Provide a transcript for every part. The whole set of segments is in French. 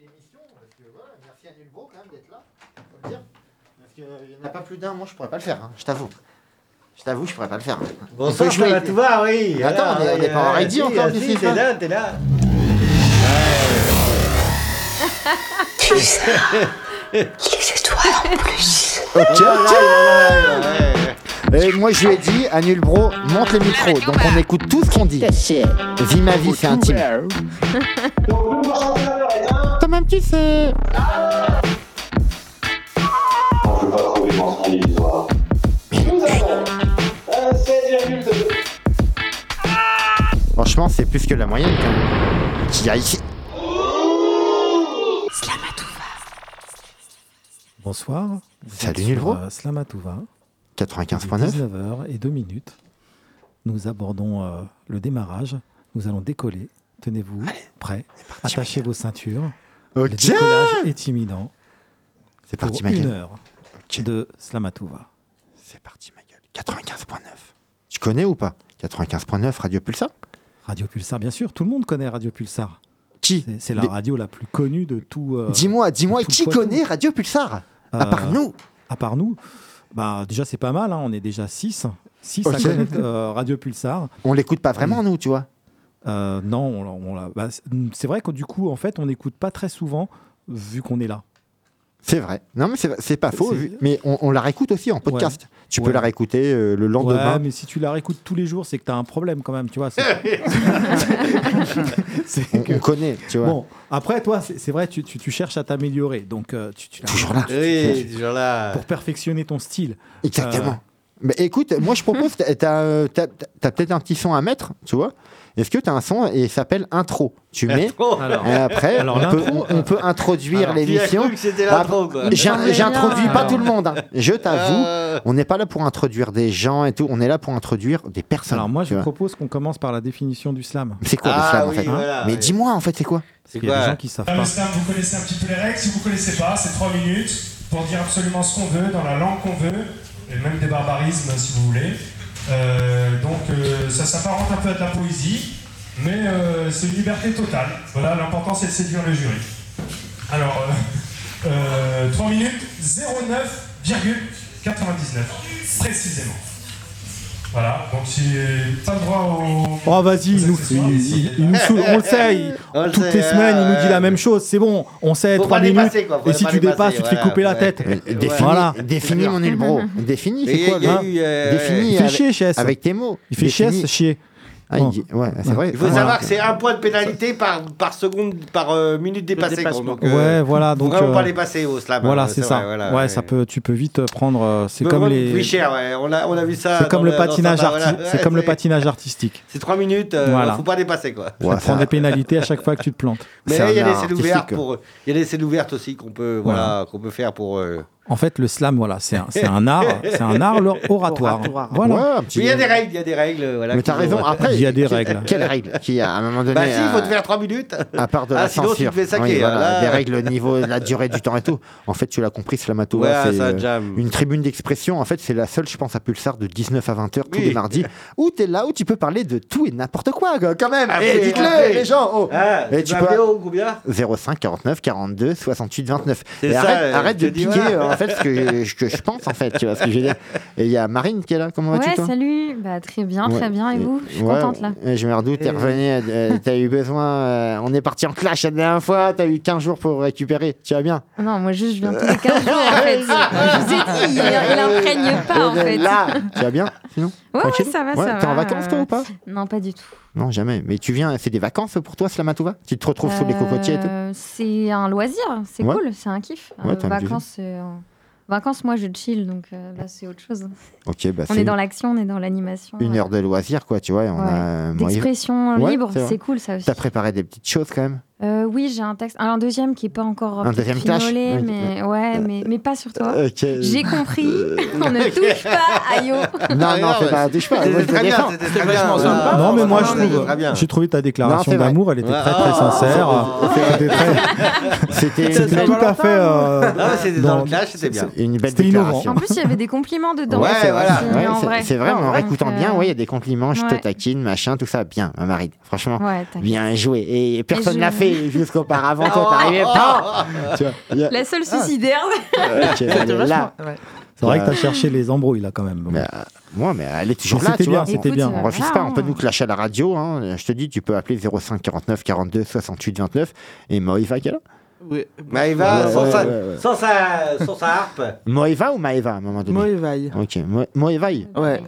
l'émission, parce que voilà, merci à Nulbo quand même d'être là. faut le dire. Parce qu'il n'y en a pas plus d'un, moi je pourrais pas le faire, hein, je t'avoue. Je t'avoue, je pourrais pas le faire. Bonsoir, ça tout va, oui. Attends, on est- on est pas en ready si, encore, si, d'ici T'es là, t'es là. Ok, Et moi je lui ai dit Nulbro, monte le micro, donc on écoute tout ce qu'on dit. Vie ma vie, c'est intime. Pas trouver dans son illusoire. Franchement, c'est plus que la moyenne quand même. Qui a ici. Bonsoir. Vous Salut, sur, euh, Slamatouva. 95.9. 19h et 2 minutes. Nous abordons euh, le démarrage. Nous allons décoller. Tenez-vous prêts. Attachez vos ceintures. Le décollage est imminent. C'est Pour parti ma une gueule. heure de Slamatouva. C'est parti ma gueule. 95.9. Tu connais ou pas 95.9 Radio Pulsar? Radio Pulsar, bien sûr. Tout le monde connaît Radio Pulsar. Qui? C'est- la Les- radio la plus connue de tout. euh, Dis-moi, dis-moi, qui connaît Radio Pulsar? À euh, part nous À part nous. Bah, déjà, c'est pas mal. hein, On est déjà 6. 6 Ok. à connaître euh, Radio Pulsar. On l'écoute pas vraiment, nous, tu vois. Euh, non, on, on l'a- bah, c'est- c'est vrai que du coup, en fait, on n'écoute pas très souvent vu qu'on est là. C'est vrai. Non, mais c'est pas faux. Mais on, on la réécoute aussi en podcast. Tu peux Ouais. la réécouter euh, le lendemain. Ouais, mais si tu la réécoutes tous les jours, c'est que tu as un problème quand même, tu vois. on, que- on connaît, tu vois. Bon, après, toi, c'est vrai, tu, tu- tu cherches à t'améliorer. Donc, euh, tu, tu la- Toujours là. Oui, toujours là. Pour perfectionner ton style. Exactement. Euh, Mais écoute, moi je propose, t'as- t'as peut-être un petit son à mettre, tu vois. Est-ce que tu as un son et il s'appelle intro? Tu mets. Alors, Et après, Alors, on, peut, on- peut introduire qui a l'émission. Ah, quoi? Ai J'introduis pas tout le monde. hein. Je t'avoue, Euh, on n'est pas là pour introduire des gens et tout. On est là pour introduire des personnes. alors moi, je vois. propose qu'on commence par la définition du slam. C'est quoi Ah le slam en fait voilà, Mais oui. dis-moi en fait, c'est quoi? C'est Il y a des gens quoi qui savent Ah, pas. le slam, vous connaissez un petit peu les règles. Si vous connaissez pas, c'est 3 minutes pour dire absolument ce qu'on veut, dans la langue qu'on veut, et même des barbarismes si vous voulez. Euh, donc euh, ça s'apparente un peu à de la poésie, mais euh, c'est une liberté totale. Voilà, l'important c'est de séduire le jury. Alors, euh, euh, 3 minutes 09,99 précisément. Voilà, donc si pas le droit au. Oh vas-y, il nous, accessoires. il- il- il nous saoule, on le sait, le toutes sait, les semaines il nous dit euh, la même chose, c'est bon, on sait, Faut 3 pas minutes, quoi, et si tu dépasses, tu te fais couper la ouais. tête. Définis, Voilà. définis mon Ilbro. Définis, Et c'est quoi a là eu, euh, Définis Il fait chier, avec tes mots. Il fait Définis- chier, chier. Ah, il dit- Ouais, c'est vrai. Il faut savoir que c'est un point de pénalité par, par seconde, par euh, minute dépassée. Donc, euh, Ouais, voilà, faut donc. vraiment euh, pas dépasser au slam. Voilà, hein, c'est ça. vrai, voilà, ouais, ça peut, tu peux vite prendre. euh, c'est comme les. coûter cher, ouais. On a, on a vu ça. C'est comme le dans patinage Samba, arti- voilà. C'est Ouais, comme le patinage artistique. C'est 3 minutes, euh, Voilà. faut pas dépasser quoi. Ouais, tu prends ça- des pénalités à chaque fois que tu te plantes. Mais il y a des scènes artistique, ouvertes quoi. pour, il y a des scènes ouvertes aussi qu'on peut, voilà, qu'on peut faire pour. Euh, En fait, le slam, voilà, c'est un, c'est un art, c'est un art le- oratoire. Oratoire. Voilà. Ouais, un petit- Mais il y a des règles, il y a des règles, voilà. Mais t'as raison. Après, Il y a des règles. Quelles règles Qui à un moment donné. Bah si, il faut euh, te faire 3 minutes. À part de Ah, la sinon, tu censure. te fais saquer, Oui, voilà, là. Des règles au niveau de la durée du temps et tout. En fait, tu l'as compris, Slamatova, Ouais, c'est ça euh, jam. une tribune d'expression. En fait, c'est la seule, je pense, à Pulsar de 19 à 20 heures tous les mardis, où tu es là, où tu peux parler de tout et n'importe quoi, quand même. Appelez, Eh, dites-le, appelez. les gens. oh. Ah, Et tu tu peux peux- appeler au combien 05 49 42 68 29. C'est Et ça, arrête, euh, de piquer euh, en fait ce que, je- que je pense en fait, tu vois ce que je veux dire. Et il y a Marine qui est là, comment vas-tu Ouais, toi? salut. Bah, très bien, très bien. Et vous? Je suis Ouais, contente là. Je me redoute, t'es revenu, euh, t'as eu besoin, euh, on est parti en clash la dernière fois, t'as eu 15 jours pour récupérer, tu vas bien? Non, moi juste, je viens tous les 15 jours en fait. je vous ai dit, il, il imprègne pas en Et fait. Là, tu vas bien sinon? Ouais, Tranquille? ouais, ça va, ça T'es en va, vacances toi euh, ou pas? Non, pas du tout. Non, jamais. Mais tu viens, c'est des vacances pour toi, Slamatouva? Tu te retrouves sous les cocotiers et tout? Euh, C'est un loisir, c'est Ouais. cool, c'est un kiff. Ouais, Euh, vacances, euh, vacances, moi je chill, donc euh, là c'est autre chose. Ok, bah On est dans l'action, on est dans l'animation. une heure de loisir, quoi, tu vois. On Ouais. a, moi, D'expression Ouais, libre, c'est cool ça aussi. T'as préparé des petites choses quand même? Euh, oui, j'ai un texte, un deuxième qui est pas encore Un deuxième Oui. mais ouais, mais, mais pas sur toi. Ok. J'ai compris, on ne touche pas à Yo. Non, non, fais pas, touche pas. C'était très bien, c'était sympa. Non, mais moi, je trouve. très bien. J'ai trouvé ta déclaration d'amour, elle était très très Ah, sincère. C'était tout à fait. euh, c'était dans le clash, c'était bien. une belle déclaration. En plus, il y avait des compliments dedans. Ouais, c'est voilà. vrai, C'est- en c'est- vrai. c'est vrai, en Donc, réécoutant euh, bien, ouais, il y a des compliments, je te taquine, machin, tout ça, bien, ma Marine. Franchement, bien joué. Et personne l'a fait fait jusqu'auparavant, toi, t'arrivais pas. Tu vois, il y a- La seule suicidaire. là. C'est vrai que t'as cherché les embrouilles là quand même. Euh, moi, mais elle est toujours là, c'était tu bien, vois. c'était Écoute, bien. euh, On refuse pas, on peut nous clasher à la radio. Hein. Je te dis, tu peux appeler 05 49 42 68 29 et Moïva qui est là. Oui. Maëva, Ouais, sans, ouais, sa, ouais, ouais. sans sa, sans sa harpe. Moïva ou Maëva à un moment donné? Moevaï. Ok, Mo- Moévaï. Ouais.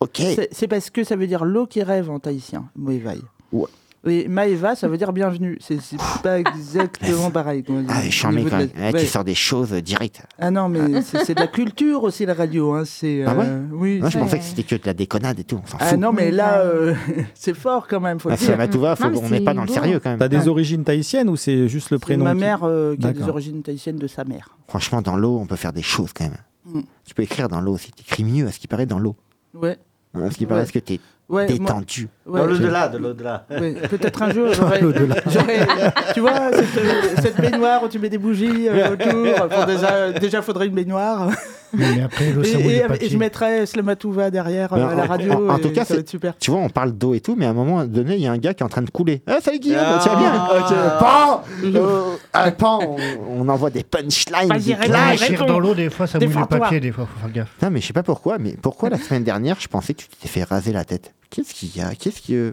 Ok. C'est c'est parce que ça veut dire l'eau qui rêve en tahitien, Moevaï. Ouais. Et Maeva, ça veut dire bienvenue. C'est pas exactement pareil. Ah, charmé quand même. la- Ouais, ouais. Tu sors des choses directes. Ah non, mais c'est c'est de la culture aussi, la radio. Hein. C'est, Ah ouais euh, Oui. Moi, je pensais que c'était que de la déconnade et tout. On Ah fout. non, mais là, euh, c'est fort quand même, faut le Ah, dire. ça va tout va, faut- Non, mais on n'est pas dans le sérieux quand même. T'as des origines tahitiennes ou c'est juste le prénom ma mère euh, qui a des origines tahitiennes de sa mère. Franchement, dans l'eau, on peut faire des choses quand même. Mm. Tu peux écrire dans l'eau aussi. Tu écris mieux à ce qui paraît dans l'eau. Ouais. À ce qui paraît, est-ce que t'es Ouais, moi- détendu ouais, Dans j'ai- l'au-delà, de l'au-delà. ouais, Peut-être un jour, j'aurais. L'au-delà. j'aurais- tu vois, cette, euh, cette baignoire où tu mets des bougies euh, autour. Déjà, déjà, faudrait une baignoire. Mais après, l'eau, Et, et- et je mettrais Slamatouva derrière euh, à la radio. en- tout cas, ça va c'est- être super. Tu vois, on parle d'eau et tout, mais à un moment donné, il y a un gars qui est en train de couler. Ah, salut Guillaume, Ah. tiens bien. Ok, Pan euh, ah, Pan, on, on envoie des punchlines. Vas-y, des clashs. dans l'eau, des fois, ça mouille le papier, des fois, faut faire gaffe. Putain, mais je sais pas pourquoi, mais pourquoi la semaine dernière, je pensais que tu t'étais fait raser la tête? Qu'est-ce qu'il y a? Qu'est-ce que.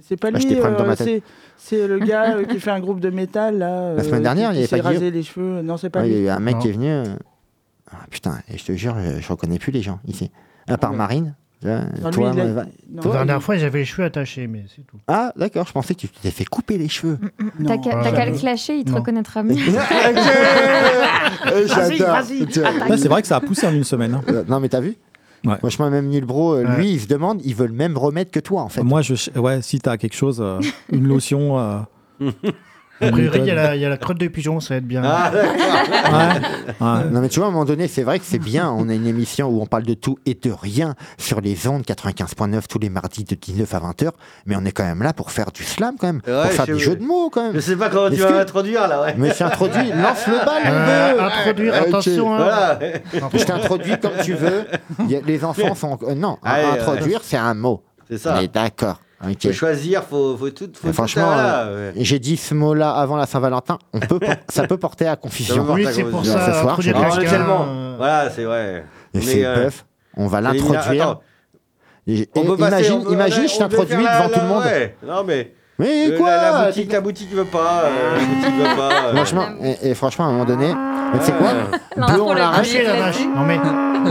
C'est pas Bah, lui, euh, c'est le gars euh, qui fait un groupe de métal là. La semaine euh, dernière, qui- il y avait s'est pas rasé les cheveux. Non, c'est pas Ouais, Il y a lui. eu un mec Non. qui est venu. Euh, Ah, putain, et je te jure, je, je reconnais plus les gens ici. À part Ouais. Marine. là, Non, lui, toi, il a- Maëva. non, La il- dernière fois, j'avais les cheveux attachés, mais c'est tout. Ah, d'accord, je pensais que tu t'étais fait couper les cheveux. T'as qu'à Ah, t'as qu'à le clasher, il te Non. reconnaîtra mieux. Euh, J'adore. Tu vois. Là, c'est vrai que ça a poussé en une semaine. hein. Euh, Non, mais t'as vu? Ouais. Franchement, même Nulbro, euh, Ouais. lui, il se demande, ils veulent même remettre que toi, en fait. Moi, je, ouais, si t'as quelque chose, euh, une lotion. euh, A priori, il y, a la- il y a la crotte de pigeon, ça va être bien. Ah, d'accord. Ouais, ouais. Non, mais tu vois, à un moment donné, c'est vrai que c'est bien. On a une émission où on parle de tout et de rien sur les ondes 95.9 tous les mardis de 19 à 20h. Mais on est quand même là pour faire du slam, quand même. Ouais, pour faire je- des jeux de mots, quand Je même. sais pas comment tu vas que- m'introduire là, ouais. Mais c'est introduit, lance le bal, Euh, introduire, attention. hein. Voilà. Je t'introduis comme tu veux. Les enfants sont. euh, non, Allez, introduire, c'est un mot. C'est ça. Est d'accord. Ok. Faut choisir, faut, faut tout. Faut franchement, euh, ouais. J'ai dit ce mot-là avant la Saint-Valentin. On peut, ça peut porter à confusion. Ça Oui, c'est pour confusion. Ce ça. soir, quelqu'un, tellement. euh, Voilà, c'est vrai. Et c'est est, euh, bœuf. On va l'introduire. Passer- imagine, on peut- imagine, on je t'introduis faire la- devant tout le monde. ouais. Non mais. Mais euh, quoi la, la boutique, la boutique veut pas. euh, la boutique veut pas. euh. Franchement, et, et franchement, à un moment donné, mais tu sais quoi Bleu, on la l'a Arrêtez musique, la vache. musique. Non, mais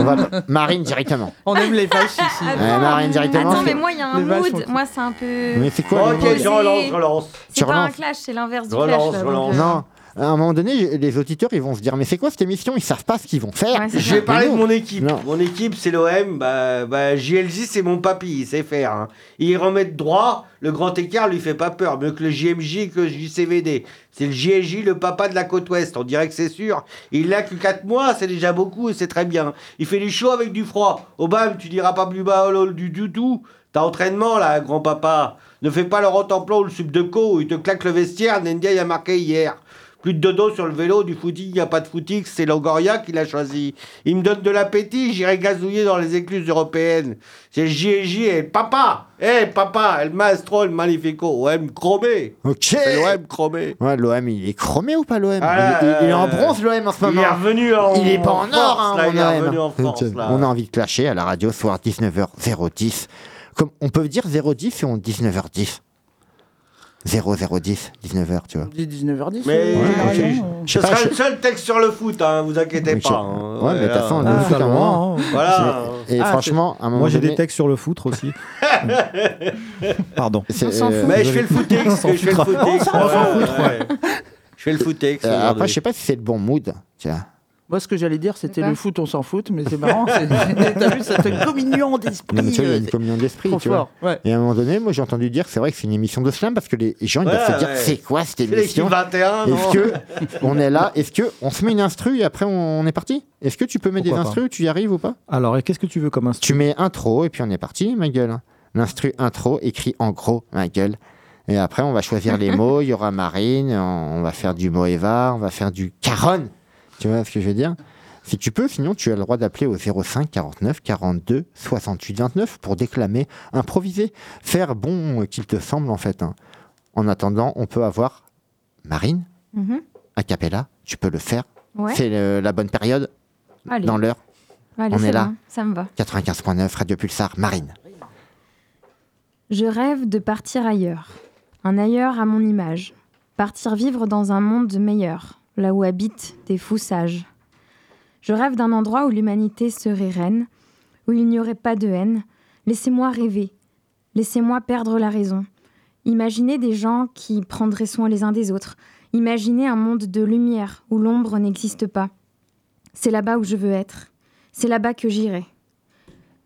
on va Marine directement. On aime les vaches ici. Attends. Ouais, Marine directement. Attends, mais moi, il y a un Les vaches mood. sont- Moi, c'est un peu. Mais c'est quoi le ok, je relance, je relance. C'est tu pas un relances. clash, c'est l'inverse du Relance, clash. là, relance. donc, euh, Non. À un moment donné, les auditeurs, ils vont se dire, mais c'est quoi cette émission? Ils savent pas ce qu'ils vont faire. Ouais, Je vais parler de mon équipe. Non. Mon équipe, c'est l'OM. Bah, bah, JLJ, c'est mon papy. Il sait faire. Hein. Il remet droit. Le grand écart lui fait pas peur. Mieux que le JMJ et que le JCVD. C'est le JLJ, le papa de la côte ouest. On dirait que c'est sûr. Il l'a que 4 mois. C'est déjà beaucoup et c'est très bien. Il fait du chaud avec du froid. Au bam, tu diras pas plus bas lol, du du tout. T'as entraînement là, grand-papa. Ne fais pas le rentemplant ou le sub de co. Il te claque le vestiaire. Nendia, il a marqué hier. Plus de dodo sur le vélo, du footing, il n'y a pas de footing, c'est Longoria qui l'a choisi. Il me donne de l'appétit, j'irai gazouiller dans les écluses européennes. C'est le JJ et papa Eh papa, el maestro, el magnifico, OM chromé Ok. L'OM chromé Ouais, l'OM, il est chromé ou pas l'OM Ah, il, il- il est en euh, bronze l'OM en ce Il moment. est revenu en Il est pas en, or, hein, là, il est revenu en force, là. On a envie de clasher à la radio, soir 19h010. Comme on peut dire 010 ou 19h10 0010, 19h, tu vois. On dit 19h10. Mais euh, euh. Je sais Ce pas, sera je- le seul texte sur le foot, hein, vous inquiétez Ok. pas. hein. Ouais, mais de toute façon, Voilà. le foot, à un moment-. Voilà. Et Ah, franchement, à un moment Moi, j'ai donné, des textes sur le foutre aussi. Pardon. On s'en euh, fout. Mais je fais le s'en je fais le ouais, fout, ouais. Je fais le après, je sais pas si c'est le bon mood. Tiens. Moi, ce que j'allais dire, c'était D'accord. le foot, on s'en fout, mais c'est marrant. T'as vu, ça te communion d'esprit. Non, mais tu vois, il y a euh, une communion d'esprit, tu vois. Ouais. Et à un moment donné, moi, j'ai entendu dire, c'est vrai que c'est une émission de slam parce que les gens, ils doivent Ouais, se dire, ouais. c'est quoi cette émission 21, non Est-ce que on est là Est-ce que on se met une instru et après on est parti? Est-ce que tu peux mettre Pourquoi des instrus Tu y arrives ou pas? Alors, et qu'est-ce que tu veux comme instrument Tu mets intro et puis on est parti, ma gueule. L'instru intro écrit en gros, ma gueule. Et après, on va choisir les mots. Il y aura Marine, on, on va faire du Moeva, on va faire du Caron. Tu vois ce que je veux dire? Si tu peux, sinon tu as le droit d'appeler au 05 49 42 68 29 pour déclamer, improviser, faire bon qu'il te semble en fait. hein. En attendant, on peut avoir Marine, Mhm. a cappella, tu peux le faire. Ouais. C'est le- la bonne période, Allez, dans l'heure. On est là. bon, Ça me va. 95.9, Radio Pulsar, Marine. Je rêve de partir ailleurs, un ailleurs à mon image, partir vivre dans un monde meilleur, là où habitent des fous sages. Je rêve d'un endroit où l'humanité serait reine, où il n'y aurait pas de haine. Laissez-moi rêver, laissez-moi perdre la raison. Imaginez des gens qui prendraient soin les uns des autres. Imaginez un monde de lumière où l'ombre n'existe pas. C'est là-bas où je veux être. C'est là-bas que j'irai.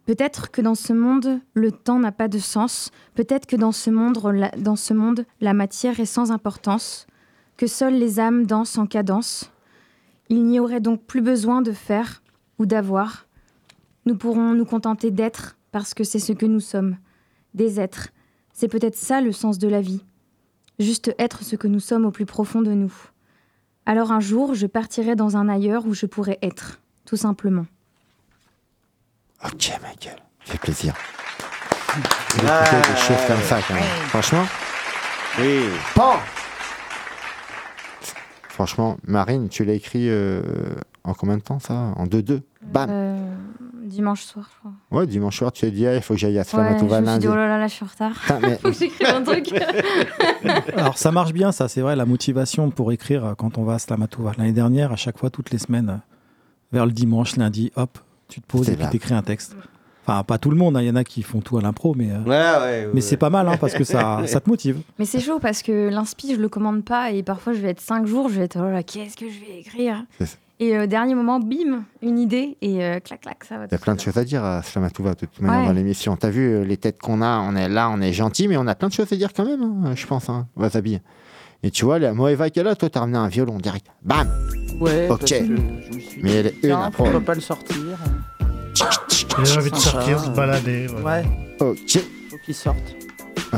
Peut-être que dans ce monde, le temps n'a pas de sens. Peut-être que dans ce, monde, la, dans ce monde, la matière est sans importance. Que seules les âmes dansent en cadence. Il n'y aurait donc plus besoin de faire ou d'avoir. Nous pourrons nous contenter d'être parce que c'est ce que nous sommes. Des êtres. C'est peut-être ça le sens de la vie. Juste être ce que nous sommes au plus profond de nous. Alors un jour, je partirai dans un ailleurs où je pourrais être, tout simplement. Ok, Michael, fait plaisir. D'écouter des choses comme ça, quand même. Franchement, Oui. Pan Franchement, Marine, tu l'as écrit euh, en combien de temps, ça? En 2-2 Bam Euh, dimanche soir, je crois. Ouais, dimanche soir, tu as dit, ah, il faut que j'aille à Ouais, Slamatouva je me suis lundi. dit, oh là là, là, je suis en retard. Mais- Faut que j'écrive un truc. Alors ça marche bien, ça, c'est vrai, la motivation pour écrire quand on va à Slamatouva. L'année dernière, à chaque fois, toutes les semaines, vers le dimanche, lundi, hop, tu te poses et puis là. t'écris un texte. Enfin, pas tout le monde, hein, il y en a qui font tout à l'impro, mais, euh, Ouais, ouais, mais ouais. c'est pas mal hein, parce que ça, ça te motive. Mais c'est chaud parce que l'inspi, je le commande pas et parfois je vais être 5 jours, je vais être oh là, qu'est-ce que je vais écrire? Et euh, dernier moment, bim, une idée et euh, clac clac, ça va. Il y a tout plein de choses à dire à Slamatouva, de toute manière, Ouais. dans l'émission. T'as vu euh, les têtes qu'on a On est là, on est gentil, mais on a plein de choses à dire quand même, hein, je pense, hein, Wasabi. Et tu vois, la Moeva qui est là, toi, t'as ramené un violon direct. Bam Ouais, Ok. parce que je me suis dit, Mais elle est une impro. pourquoi pas le sortir J'ai envie de sortir, se balader. voilà. Ouais, Ok, faut qu'il sorte.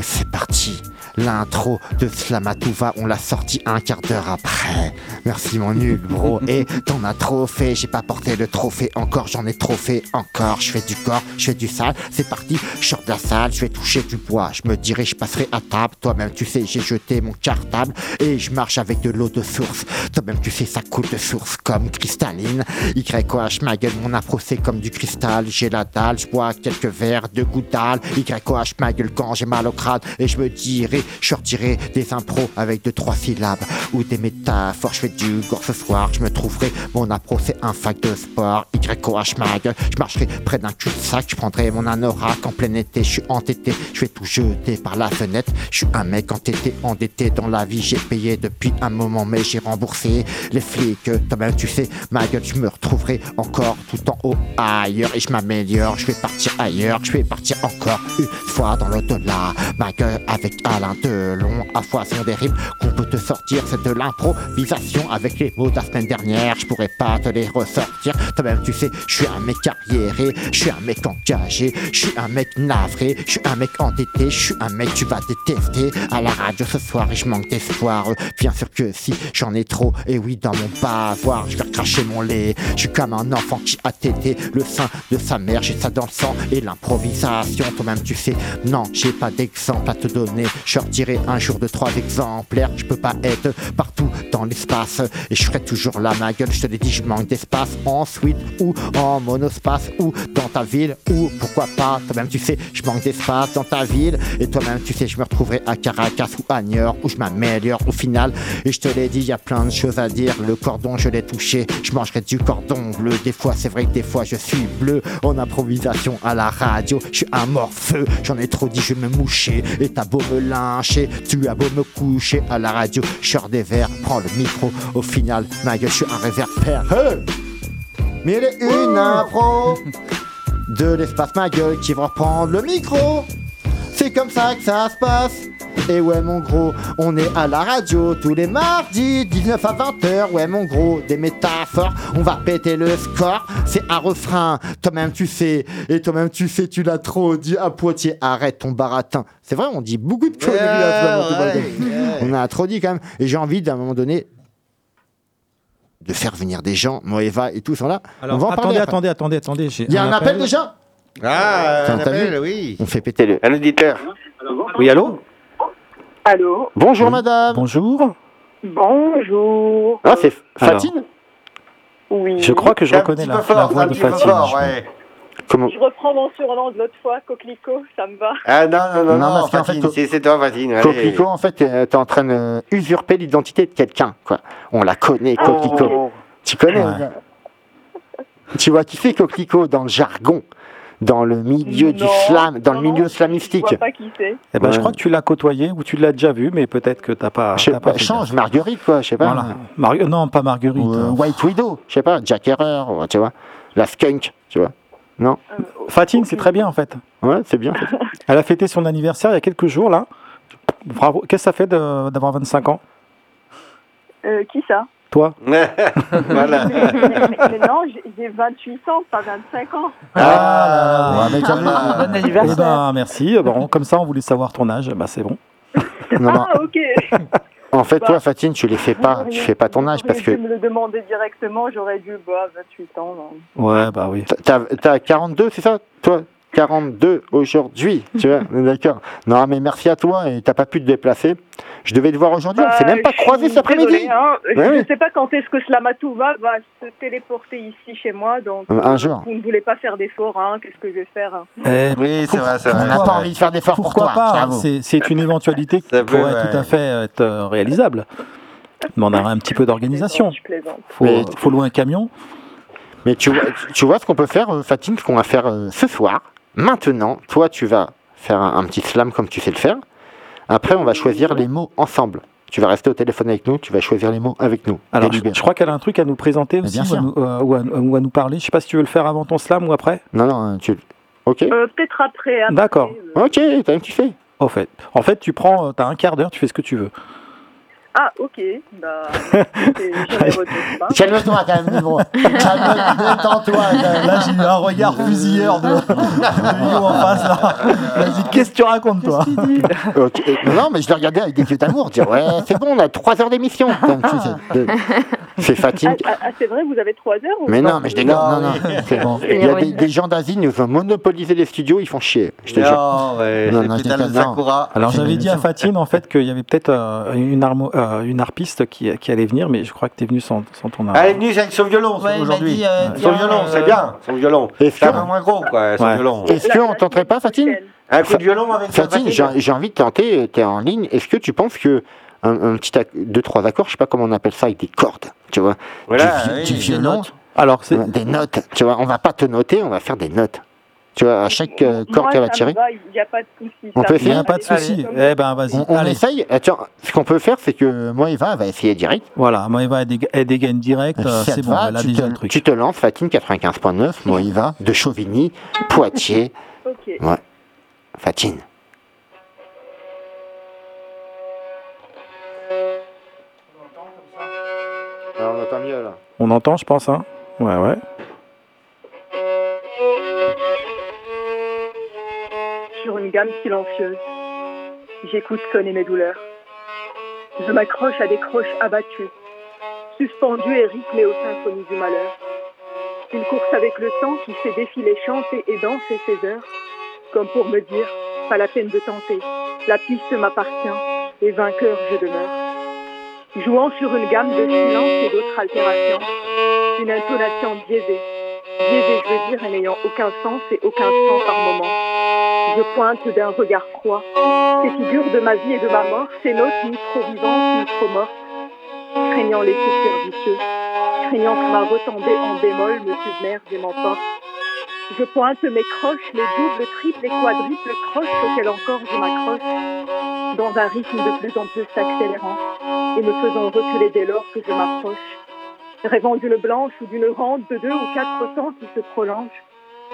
C'est parti. L'intro de Slamatouva, on l'a sorti un quart d'heure après. Merci mon nul, bro. Et t'en as trop fait, j'ai pas porté le trophée encore, j'en ai trop fait encore. Je fais du corps, je fais du sale, c'est parti. Je sors de la salle, je vais toucher du bois. Je me dirais, je passerai à table. Toi-même, tu sais, j'ai jeté mon cartable et je marche avec de l'eau de source. Toi-même, tu sais, ça coule de source comme cristalline. YOH, ma gueule, mon afro, c'est comme du cristal. J'ai la dalle, je bois quelques verres de gouttes d'al. YOH, ma gueule, quand j'ai mal au Et je me dirais, je sortirai des impros avec deux, trois syllabes ou des métaphores. Je fais du gore ce soir, je me trouverai. Mon appro, c'est un fac de sport. YOH, ma gueule, je marcherai près d'un cul-de-sac. Je prendrai mon anorak en plein été. Je suis entêté, je vais tout jeter par la fenêtre. Je suis un mec entêté, endetté dans la vie. J'ai payé depuis un moment, mais j'ai remboursé les flics. Toi-même, tu sais, ma gueule, je me retrouverai encore tout en haut ailleurs. Et je m'améliore, je vais partir ailleurs. Je vais partir encore une fois dans l'au-delà. Ma gueule avec Alain Delon, à foison des rimes qu'on peut te sortir. C'est de l'improvisation avec les mots de la semaine dernière. Je pourrais pas te les ressortir. Toi-même, tu sais, je suis un mec carriéré, je suis un mec engagé, je suis un mec navré, je suis un mec endetté, je suis un mec tu vas détester. À la radio ce soir et je manque d'espoir. Bien sûr que si j'en ai trop, et oui, dans mon bavoir, je vais recracher mon lait. Je suis comme un enfant qui a tété le sein de sa mère, j'ai ça dans le sang et l'improvisation. Toi-même, tu sais, non, j'ai pas d'exemple à te donner. Je sortirai un jour de trois exemplaires. Je peux pas être partout dans l'espace et je ferai toujours là ma gueule. Je te l'ai dit, je manque d'espace en suite ou en monospace ou dans ta ville ou pourquoi pas. Toi-même, tu sais, je manque d'espace dans ta ville et toi-même, tu sais, je me retrouverai à Caracas ou à New York où je m'améliore au final. Et je te l'ai dit, il y a plein de choses à dire. Le cordon, je l'ai touché. Je mangerai du cordon bleu. Des fois, c'est vrai que des fois, je suis bleu en improvisation à la radio. Je suis un morfeu. J'en ai trop dit, je me Et t'as beau me lyncher, tu as beau me coucher à la radio. Je sors des verres, prends le micro. Au final, ma gueule, je suis un réverbère. Hey Mais elle est une impro de l'espace, ma gueule, qui va reprendre le micro. C'est comme ça que ça se passe. Et ouais mon gros, on est à la radio tous les mardis, 19 à 20h. Ouais mon gros, des métaphores, on va péter le score. C'est un refrain, toi-même tu sais. Et toi-même tu sais, tu l'as trop dit à Poitiers. Arrête ton baratin. C'est vrai, on dit beaucoup de conneries à ce moment, tout le monde. On a trop dit quand même. Et j'ai envie d'un moment donné de faire venir des gens, Moeva et tout sont là. Alors, on va en attendez, attendez, attendez, attendez. j'ai Il y a un appel déjà? Ah, T'as un appel, oui. On fait péter le. Un auditeur. Oui, allô? Allô Bonjour madame. Bonjour. Bonjour. Ah, c'est. Fatine Oui. Je crois que je Un reconnais petit la, peu fort, la voix un de petit peu Fatine. fort, je- ouais. Comment Je reprends mon surnom de l'autre fois, Coquelicot, ça me va. Ah non, non, non, Non, non, parce qu'en Fatine, fait, c'est c'est toi, Fatine. allez. Coquelicot, en fait, t'es t'es en train de usurper l'identité de quelqu'un, quoi. On la connaît, Ah, Coquelicot. Oh. Tu connais Ouais. hein Tu vois qui c'est Coquelicot dans le jargon, dans le milieu du Non, slam, dans le non, non, milieu Je slamistique. vois pas qui c'est. Eh ben, je crois que tu l'as côtoyé ou tu l'as déjà vu, mais peut-être que t'as pas. Je pas change. Marguerite, quoi, je sais pas. Voilà. Mar- non, pas Marguerite. Ou, euh, hein. White Widow, je sais pas, Jack Herrer, tu vois. La skunk, tu vois. Euh, Fatine, c'est très bien en fait. Ouais, c'est bien. Elle a fêté son anniversaire il y a quelques jours là. Bravo. Qu'est-ce que ça fait d'avoir 25 ans? Euh, qui ça? Toi voilà. mais, mais- mais non, j'ai- j'ai 28 ans, pas 25 ans. Ah, ouais, mais vu, Bon Eh anniversaire. ben, merci. Eh ben, comme ça, on voulait savoir ton âge. Bah, c'est bon. non, non, Ah, ok. En fait, Bah, toi, Fatine, tu les fais pas, tu fais pas ton âge parce que Vous me le demander directement, j'aurais dû, bah, 28 ans. non. Ouais, bah oui. t'as t'as 42, c'est ça, toi? 42 aujourd'hui, tu vois, d'accord. Non, mais merci à toi et t'as pas pu te déplacer. Je devais te voir aujourd'hui, on Bah, s'est même pas croisé cet après-midi. hein. Je ne sais pas quand est-ce que Slamatouva va se téléporter ici chez moi, donc Euh, un jour. vous ne voulez pas faire d'efforts, hein. qu'est-ce que je vais faire hein Eh, Oui, c'est vrai, c'est On n'a pas envie de faire d'efforts pour pourquoi toi, pas hein. C'est c'est une éventualité qui pourrait ouais. tout à fait être euh, réalisable. Mais on a un petit peu d'organisation. Je plaisante. Faut, Mais- faut louer un camion. Mais tu vois, tu vois ce qu'on peut faire, euh, Fatine, ce qu'on va faire euh, ce soir. Maintenant, toi, tu vas faire un, un petit slam comme tu sais le faire. Après, on va choisir les mots ensemble. Tu vas rester au téléphone avec nous, tu vas choisir les mots avec nous. Alors, je, crois qu'elle a un truc à nous présenter Mais aussi, bien ou à, sûr. nous, euh, ou à- ou à nous parler. Je sais pas si tu veux le faire avant ton slam ou après. Non, non, tu. Ok. Euh, Peut-être après. après, D'accord. euh. Ok, t'as un kiffé. En fait, en fait, tu prends, as un quart d'heure, tu fais ce que tu veux. Ah, ok. Bah. Calme-toi quand même, Nemo. Calme-toi, détends-toi. Là, j'ai eu un regard fusilleur de, de Lyon en face. là. Vas-y, qu'est-ce que tu racontes, toi Ok, euh, Non, mais je l'ai regardé avec des yeux d'amour. Dire, ouais, c'est bon, on a 3 heures d'émission. Putain, tu sais, C'est c'est Ah, fatigue. ah, ah, c'est vrai, vous avez trois heures ou Mais non, mais je déconne. Non, non, c'est bon. Il y a des, des gens d'Asie qui nous ont monopolisé les studios, ils font chier. Je te jure. Non, ouais, Non, non, non. Alors, j'avais dit à. Fatine, en fait, qu'il y avait peut-être euh, une, armo- euh, une harpiste qui, qui allait venir, mais je crois que tu es venu sans, sans ton arme. Elle est venue avec son violon Ouais, aujourd'hui. euh, Son violon, euh, c'est bien, son violon. Est-ce C'est un moins gros, quoi, son Ouais. violon. est-ce qu'on tenterait pas, Fatine Un coup de violon avec Fatine, Fatine j'ai j'ai envie de tenter, tu es en ligne. Est-ce que tu penses que un, un petit, deux, trois accords, je sais pas comment on appelle ça, avec des cordes, tu vois, Voilà, du, vi- oui, du des violon, notes. Alors, c'est. des notes, tu vois, on va pas te noter, on va faire des notes. Tu vois, à chaque euh, corde qu'elle va tirer. Il n'y a pas de souci. On peut me Il n'y essayer a pas de souci. Eh ben, vas-y. On, on Allez. essaye. Attends, ce qu'on peut faire, c'est que moi, Eva, elle va essayer direct. Voilà, Moeva, elle, dég- elle dégaine direct. euh, Ça c'est te bon, va, elle a tu, déjà te, le truc. tu te lances, Fatine 95.9, Moïva, de Chauvigny, Poitiers, Ok. Fatine. On entend mieux là. On entend, je pense, hein? Ouais, ouais. Une gamme silencieuse, j'écoute sonner mes douleurs. Je m'accroche à des croches abattues, suspendues et rythmées aux symphonies du malheur. Une course avec le temps qui fait défiler, chanter et danser ses heures, comme pour me dire, pas la peine de tenter, la piste m'appartient, et vainqueur je demeure. Jouant sur une gamme de silence et d'autres altérations, une intonation biaisée, biaisée je veux dire, et n'ayant aucun sens et aucun sens par moment. Je pointe d'un regard froid ces figures de ma vie et de ma mort, ces notes ni trop vivantes ni trop mortes, craignant les soupirs vicieux, craignant que ma retendée en bémol me submerge et m'emporte. Je pointe mes croches, les doubles, triples et quadruples croches auxquelles encore je m'accroche, dans un rythme de plus en plus s'accélérant et me faisant reculer dès lors que je m'approche, rêvant d'une blanche ou d'une rente de deux ou quatre temps qui se prolonge,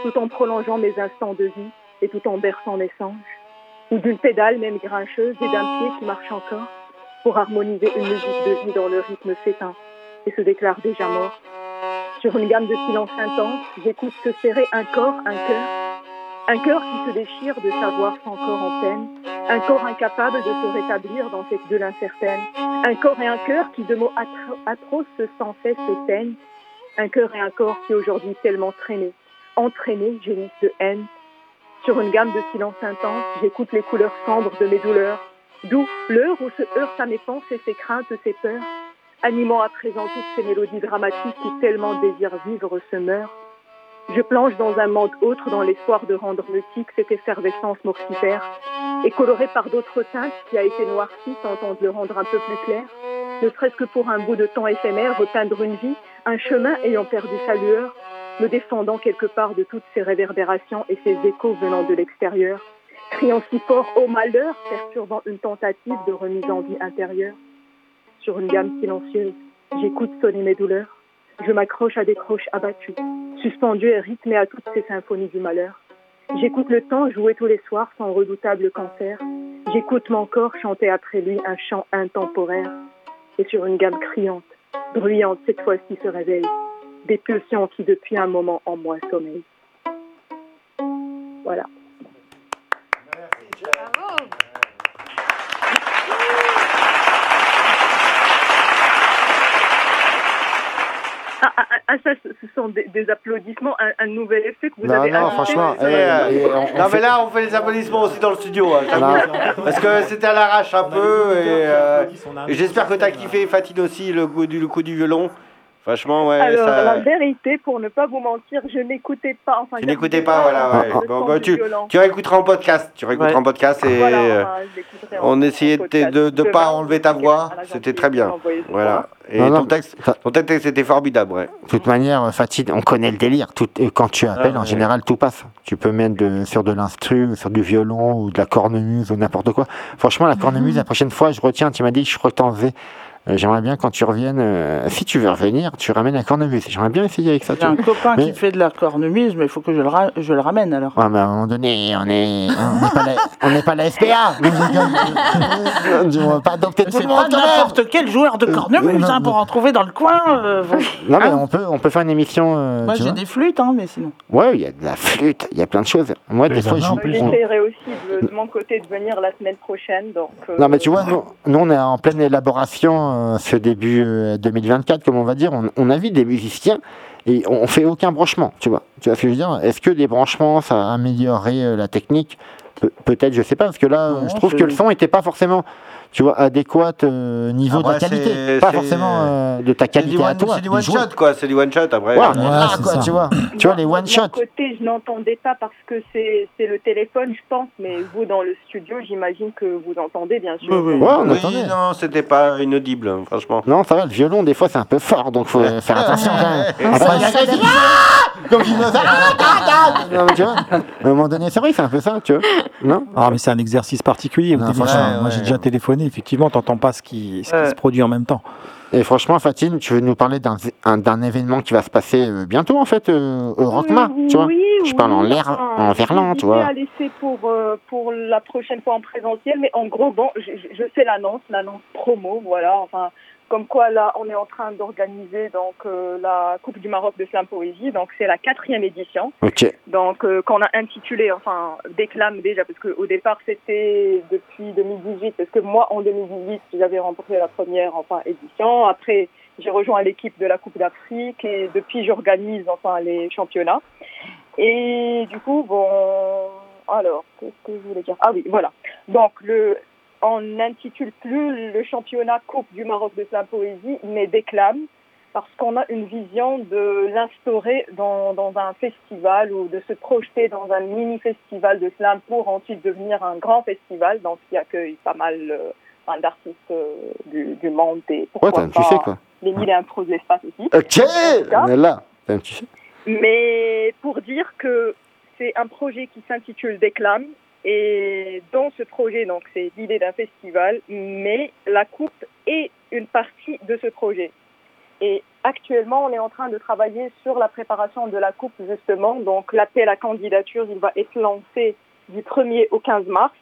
tout en prolongeant mes instants de vie et tout en berçant mes songes ou d'une pédale même grincheuse et d'un pied qui marche encore, pour harmoniser une musique de vie dont le rythme s'éteint et se déclare déjà mort. Sur une gamme de silence intense, j'écoute se serrer un corps, un cœur, un cœur qui se déchire de savoir son corps en peine, un corps incapable de se rétablir dans cette bulle incertaine, un corps et un cœur qui de mots atro- atroces sans cesse se teignent, un cœur et un corps qui aujourd'hui tellement traînés, entraînés, gémissent de haine, sur une gamme de silence intense, j'écoute les couleurs sombres de mes douleurs, D'où l'heure où se heurtent à mes pensées ses craintes, ses peurs, animant à présent toutes ces mélodies dramatiques qui tellement désirent vivre se meurent. Je plonge dans un monde autre dans l'espoir de rendre mutique cette effervescence mortifère et colorée par d'autres teintes qui a été noircie tentant de le rendre un peu plus clair, ne serait-ce que pour un bout de temps éphémère repeindre une vie, un chemin ayant perdu sa lueur, me défendant quelque part de toutes ces réverbérations et ces échos venant de l'extérieur, criant si fort au malheur, perturbant une tentative de remise en vie intérieure. Sur une gamme silencieuse, j'écoute sonner mes douleurs, je m'accroche à des croches abattues, suspendues et rythmées à toutes ces symphonies du malheur. J'écoute le temps jouer tous les soirs son redoutable cancer. J'écoute mon corps chanter après lui un chant intemporaire. Et sur une gamme criante, bruyante cette fois-ci se réveille, des pulsions qui depuis un moment en moi sommeillent. Voilà. Ah, ah, ah, ça, ce sont des, des applaudissements, un, un nouvel effet que vous Non, avez non, franchement, on- on non, fait- mais là, on fait les applaudissements aussi dans le studio. hein, Parce que c'était à l'arrache un peu. Et, euh, et j'espère que t'as kiffé, Fatine aussi, le coup du, le coup du violon. Franchement, ouais. Alors, ça- la vérité, pour ne pas vous mentir, je n'écoutais pas. Enfin, Tu n'écoutais pas, voilà. ouais. le Bon, son bah, tu, tu réécouteras en podcast. Tu réécouteras Ouais. en podcast et Voilà, euh, en- on essayait en de ne pas enlever ta voix. C'était très bien. Voilà. Et Non, non, ton texte, ton texte c'était formidable, ouais. De toute manière, Fatine, on connaît le délire. Tout, quand tu appelles, Ah, en ouais. général, tout passe. Tu peux mettre de, sur de l'instru, sur du violon ou de la cornemuse ou n'importe quoi. Franchement, la cornemuse, la prochaine fois, je retiens, tu m'as dit, je crois Euh, J'aimerais bien quand tu reviennes, euh, si tu veux revenir, tu ramènes la cornemuse. J'aimerais bien essayer avec ça. J'ai un copain Mais- qui fait de la cornemuse, mais il faut que je le, ra- je le ramène alors. Ouais, mais à un moment donné, on est, on n'est pas, la- on n'est pas la SPA. Je- on va pas adopter tout le pas monde même. n'importe quel joueur de cornemuse non, hein, pour en trouver dans le coin. euh. Non, mais Hein on peut, on peut faire une émission. euh, Moi j'ai des flûtes, hein, mais sinon. Ouais, il y a de la flûte, il y a plein de choses. Moi, des fois, je en plus, on- J'essaierai aussi de, de mon côté de venir la semaine prochaine. Donc, euh, Non, mais tu vois, nous, nous, on est en pleine élaboration euh, ce début euh, 2024, comme on va dire. On, on invite des musiciens et on, fait aucun branchement, tu vois. Tu vois ce que je veux dire? Est-ce que des branchements, ça améliorerait euh, la technique? Pe- Peut-être, je sais pas, parce que là, Non, euh, je trouve que le son était pas forcément, tu vois, adéquat euh, niveau Après, de qualité. Pas forcément euh, de ta qualité à toi. c'est du du one joueur. shot, quoi. C'est du one shot après. Ouais, Euh, quoi, tu vois. Tu vois, les moi, one de shot. mon côté, je n'entendais pas parce que c'est le téléphone, je pense. Mais vous, dans le studio, j'imagine que vous entendez, bien sûr. Oui, oui. Ouais, on oui, attendait. non, c'était pas inaudible, hein, franchement. Non, ça va, le violon, des fois, c'est un peu fort, donc faut faire attention quand même. Après, Ah Comme il me fait, Ah, ah, ah Non, mais tu vois, à un moment donné, c'est vrai, c'est un peu ça, tu vois. Non? Ah, mais c'est un exercice particulier. franchement, Moi, ouais, j'ai déjà téléphoné. Effectivement, t'entends pas ce qui, ce qui Ouais. se produit en même temps. Et franchement, Fatine, tu veux nous parler d'un un- d'un événement qui va se passer euh, bientôt, en fait, euh, au Rockma, Oui, tu vois? oui, Je parle en l'air, enfin, en verlan, tu vois. à laisser pour, euh, pour la prochaine fois en présentiel, mais en gros, bon, je, je- je fais l'annonce, l'annonce promo, voilà, enfin, comme quoi là, on est en train d'organiser donc euh, la Coupe du Maroc de Slam Poésie, donc c'est la quatrième édition, donc euh, qu'on a intitulé, enfin, Déclame déjà, parce qu'au départ c'était depuis 2018, parce que moi en 2018 j'avais remporté la première enfin édition, après j'ai rejoint l'équipe de la Coupe d'Afrique et depuis j'organise enfin les championnats. Et du coup, bon, alors, qu'est-ce que je voulais dire? Ah oui, voilà. Donc, le, on n'intitule plus le championnat Coupe du Maroc de Slam Poésie, mais Déclame, parce qu'on a une vision de l'instaurer dans, dans un festival ou de se projeter dans un mini-festival de slam pour ensuite devenir un grand festival, donc qui accueille pas mal euh, d'artistes euh, du, du monde et Ouais, pourquoi tu pas sais, quoi. les mille et de l'espace aussi. Ok. On est là. Tu sais. Mais pour dire que c'est un projet qui s'intitule Déclame et dans ce projet, donc c'est l'idée d'un festival, mais la coupe est une partie de ce projet. Et actuellement, on est en train de travailler sur la préparation de la coupe justement. Donc l'appel à candidature, il va être lancé du 1er au 15 mars.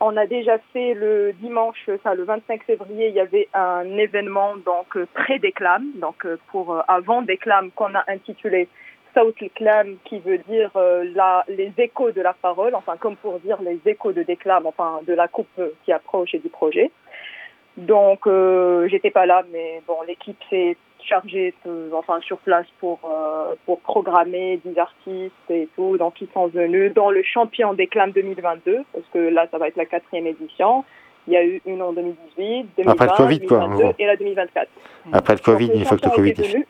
On a déjà fait le dimanche, ça, le 25 février, il y avait un événement donc euh, pré-déclame, donc euh, pour euh, avant déclame qu'on a intitulé Clam, qui veut dire euh, la, les échos de la parole, enfin comme pour dire les échos de déclame, enfin de la coupe qui approche et du projet. Donc euh, j'étais pas là, mais bon l'équipe s'est chargée, euh, enfin sur place pour euh, pour programmer des artistes et tout. Donc ils sont venus dans le champion déclame 2022 parce que là ça va être la quatrième édition. Il y a eu une en 2018, 2020, Après le Covid, quoi, en 2022 gros. et la 2024. Après le Covid, Donc, une fois que le Covid venu-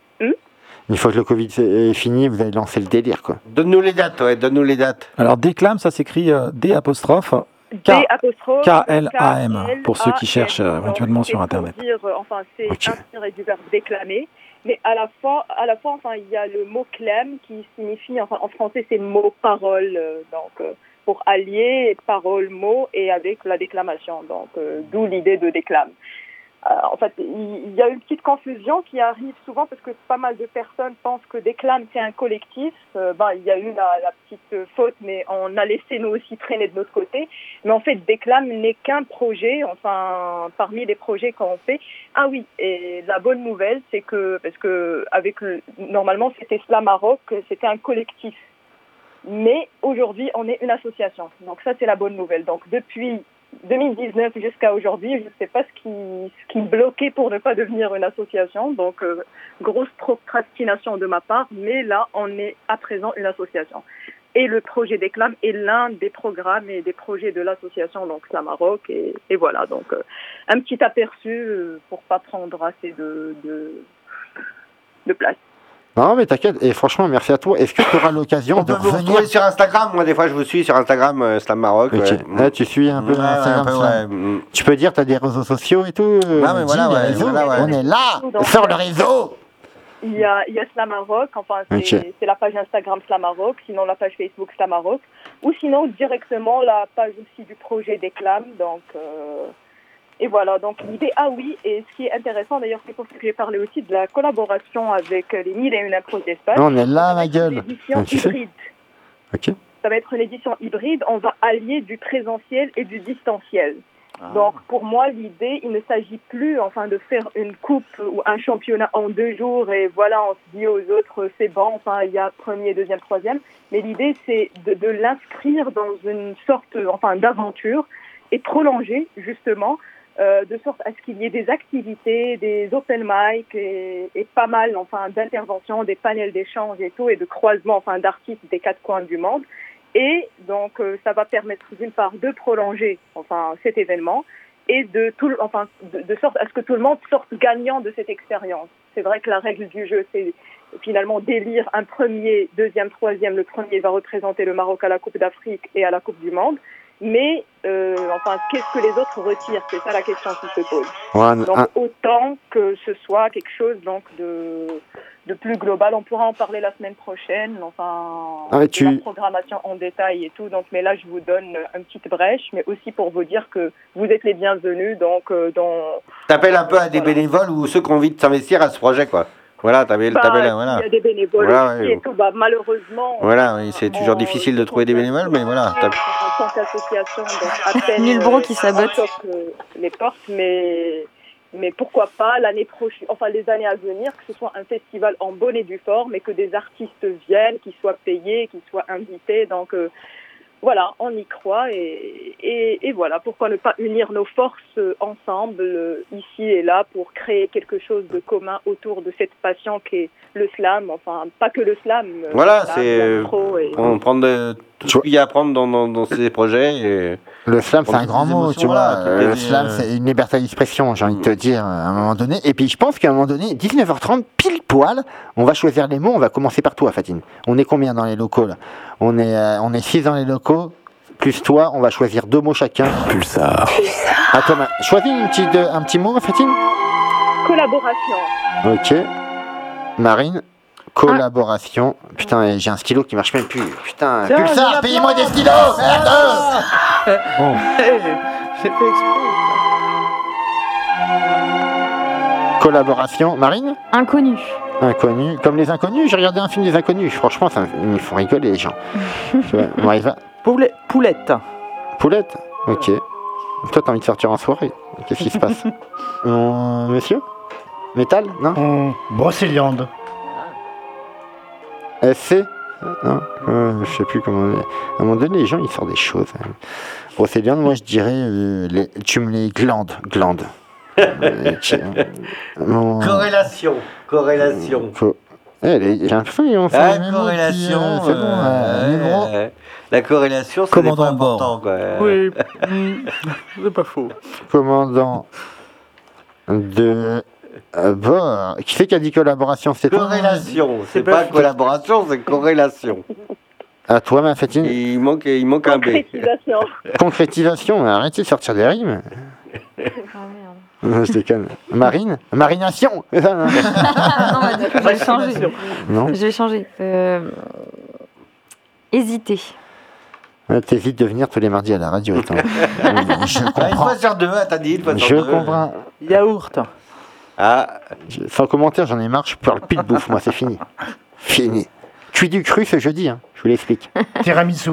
Une fois que le Covid est fini, vous allez lancer le délire, quoi. Donne-nous les dates, ouais, donne-nous les dates. Alors, déclame, ça s'écrit euh, D apostrophe D K- apostrophe K-L-A-M, pour ceux qui cherchent euh, éventuellement sur Internet. enfin, c'est inspiré du verbe déclamer, mais à la fois, à la fois, enfin, il y a le mot clem qui signifie, enfin, en français, c'est mot parole, euh, donc pour allier parole mot et avec la déclamation, donc d'où l'idée de déclame. Euh, en fait, il y a une petite confusion qui arrive souvent parce que pas mal de personnes pensent que Déclame, c'est un collectif. Euh, ben, il y a eu la, petite faute, mais on a laissé nous aussi traîner de notre côté. Mais en fait, Déclame n'est qu'un projet, enfin, parmi les projets qu'on fait. Ah oui, et la bonne nouvelle, c'est que, parce que avec le, normalement, c'était Slam Maroc, c'était un collectif. Mais aujourd'hui, on est une association. Donc ça, c'est la bonne nouvelle. Donc depuis 2019 jusqu'à aujourd'hui, je ne sais pas ce qui, ce qui me bloquait pour ne pas devenir une association. Donc euh, grosse procrastination de ma part. Mais là, on est à présent une association. Et le projet Déclame est l'un des programmes et des projets de l'association, donc la Maroc. Et, voilà, donc euh, un petit aperçu euh, pour pas prendre assez de place. Non, mais t'inquiète, et franchement, merci à toi. Est-ce que tu auras l'occasion On de peut vous revenir retrouver sur Instagram. Moi, des fois, je vous suis sur Instagram, euh, Slam Maroc. Ok. ouais. Ouais, tu suis un peu Ouais, Instagram, un peu, Slam. ouais. Mm. Tu peux dire, tu as des réseaux sociaux et tout euh, mais dis voilà, les ouais, réseaux. voilà, ouais. On est là, Donc, sur le réseau. Il y a, il y a Slam Maroc, enfin c'est Ok. c'est la page Instagram Slam Maroc, sinon la page Facebook Slam Maroc, ou sinon directement la page aussi du projet Déclame. Donc, euh, et voilà, donc l'idée, ah oui, et ce qui est intéressant d'ailleurs, c'est pour ça que j'ai parlé aussi de la collaboration avec les 1000 et une impôts d'espace. On est là, ma gueule. Édition Ah, tu sais hybride. Ok. Ça va être une édition hybride, on va allier du présentiel et du distanciel. Donc pour moi, l'idée, il ne s'agit plus enfin de faire une coupe ou un championnat en deux jours et voilà, on se dit aux autres c'est bon, enfin il y a premier, deuxième, troisième. Mais l'idée, c'est de, de l'inscrire dans une sorte enfin d'aventure et prolonger justement euh, de sorte à ce qu'il y ait des activités, des open mic et, et pas mal enfin d'interventions, des panels d'échange et tout et de croisements enfin d'artistes des quatre coins du monde. Et donc, euh, ça va permettre d'une part de prolonger enfin cet événement et de tout, enfin de, de sorte à ce que tout le monde sorte gagnant de cette expérience. C'est vrai que la règle du jeu, c'est finalement d'élire un premier, deuxième, troisième. Le premier va représenter le Maroc à la Coupe d'Afrique et à la Coupe du Monde. Mais euh, enfin, qu'est-ce que les autres retirent? C'est ça la question qui se pose. Ouais, donc un- autant que ce soit quelque chose donc de de plus global. On pourra en parler la semaine prochaine, enfin, Ah, tu- la programmation en détail et tout. Donc, mais là, je vous donne une petite brèche, mais aussi pour vous dire que vous êtes les bienvenus. Donc, euh, dans T'appelles un peu à des bénévoles ou ceux qui ont envie de s'investir à ce projet, quoi. Voilà, t'appelles, Bah, t'appelles, il voilà. y a des bénévoles Voilà, aussi et tout. Bah, malheureusement, Voilà, oui, c'est toujours difficile de trouver des bénévoles, mais voilà. Nulbro euh, qui sabote. euh, les portes, mais mais pourquoi pas l'année prochaine, enfin les années à venir, que ce soit un festival en bonne et due forme, et que des artistes viennent, qu'ils soient payés, qu'ils soient invités. Donc euh, voilà, on y croit et, et, et voilà, pourquoi ne pas unir nos forces euh, ensemble euh, ici et là pour créer quelque chose de commun autour de cette passion qui est le slam, enfin pas que le slam. euh, Voilà, c'est. euh, et- On prend de, tout ce qu'il y a à prendre dans, dans, dans ces projets. Et... Le slam, c'est un grand mot, tu vois. Euh, Le les- slam, c'est une liberté d'expression, j'ai envie de te dire, à un moment donné. Et puis, je pense qu'à un moment donné, 19h30, pile poil, on va choisir les mots. On va commencer par toi, Fatine. On est combien dans les locaux, là? On est, euh, on est 6 dans les locaux, plus toi. On va choisir deux mots chacun. Pulsar. Attends, ma- choisis une petite, euh, un petit mot, Fatine? Collaboration. Ok. Marine? Collaboration. Putain, eh, j'ai un stylo qui marche même plus. Putain, Tiens, Pulsar, payez-moi des stylos Merde Bon, J'ai fait exprès. Collaboration. Marine Inconnu. Inconnus. Comme les inconnus, j'ai regardé un film des inconnus. Franchement, ça, ils me font rigoler, les gens. Poulet- Poulette. Poulette Ok. Toi, t'as envie de sortir en soirée. Qu'est-ce qui se passe? Euh, Monsieur? Métal Non? On... Brocéliande. SC Non Euh, Je sais plus comment. À un moment donné, les gens, ils sortent des choses. hein. Brocéliande, moi, je dirais. euh, les... Tu me les glandes. Glandes. Euh, euh, mon- Corrélation. Corrélation. Co- Eh, les- J'ai l'impression qu'ils ont fait Ah, mot depuis, corrélation. euh, C'est bon, euh, euh, euh, La corrélation, c'est Commandant pas bord. important, quoi. Oui, hmm, c'est pas faux. Commandant de euh, bord. Qui c'est qui a dit collaboration C'est toi Corrélation, c'est pas pas- collaboration, c'est corrélation. À toi, ma Fatine. Il manque, il manque un B. Concrétisation. Concrétisation, arrêtez de sortir des rimes. Non, je déconne. Marine Marination non Ah non, bah, du coup, je vais changer. Non Je vais changer. Euh, Hésiter. T'évites de venir tous les mardis à la radio. attends. je Ah, une comprends. fois sur deux, ah, t'as dit une fois sur Je comprends. Yaourt. Ah, Sans commentaire, j'en ai marre, je parle plus de bouffe, moi, c'est fini. Fini. Cuit du cru ce jeudi, hein. je vous l'explique. Tiramisu.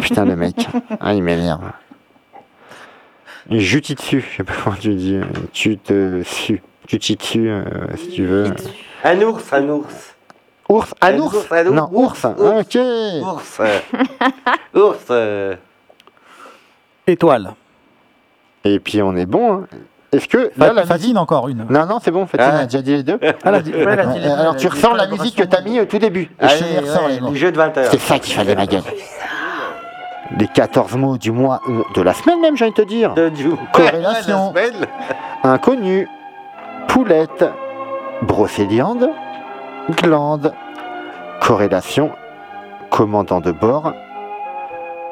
Putain, le mec. Ah, il m'énerve. Juti dessus, je sais pas comment tu dis. Tu te su. Tu t'y dessus, euh, si tu veux. un ours, un ours. Ours Un Un ours ours, un ours. Non, ours. Ours. Ok. Ours. ours. euh, Étoile. Et puis, on est bon. hein. Est-ce que. Là, Fa- la musique. Fatine, encore une. Non, non, c'est bon, Fatine Ah. a déjà dit les deux. Ah, Ouais, dit les Alors, tu ressors la musique que t'as mis au tout début. Je les Allez, ressors, ouais, de 20 heures. C'est ça qu'il fallait, ma gueule. Les 14 mots du mois, euh, de la semaine même, j'ai envie de te dire. De. Corrélation. Inconnu, poulette, brocéliande, glande, corrélation, commandant de bord,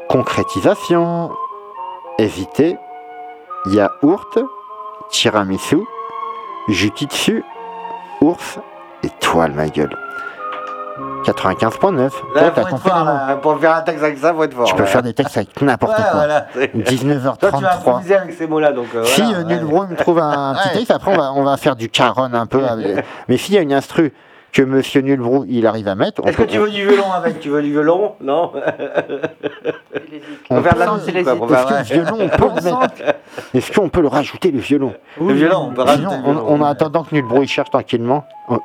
concrétisation, éviter, yaourt, tiramisu, jutitsu, ours, étoile, ma gueule. 95.9. Là, Toi, faut t'as être compris fort, les mots. là. Pour faire un texte avec ça, faut être fort. Tu peux faire des textes avec n'importe Ouais, quoi. voilà, c'est- Toi, tu vas 19h33. improviser avec ces mots-là, donc. euh, Si voilà, euh, ouais. Nulbro me trouve un petit texte, après on va, on va faire du caron un peu. avec- Mais s'il y a une instru que Monsieur Nulbro il arrive à mettre, Est-ce que tu veux du violon avec? Tu veux du violon? Non? On de la musique, Est-ce faire- que le violon, on peut le mettre? Est-ce qu'on peut le rajouter le violon? Le violon, on peut rajouter on, a attendant que Nulbro il cherche tranquillement. Oh.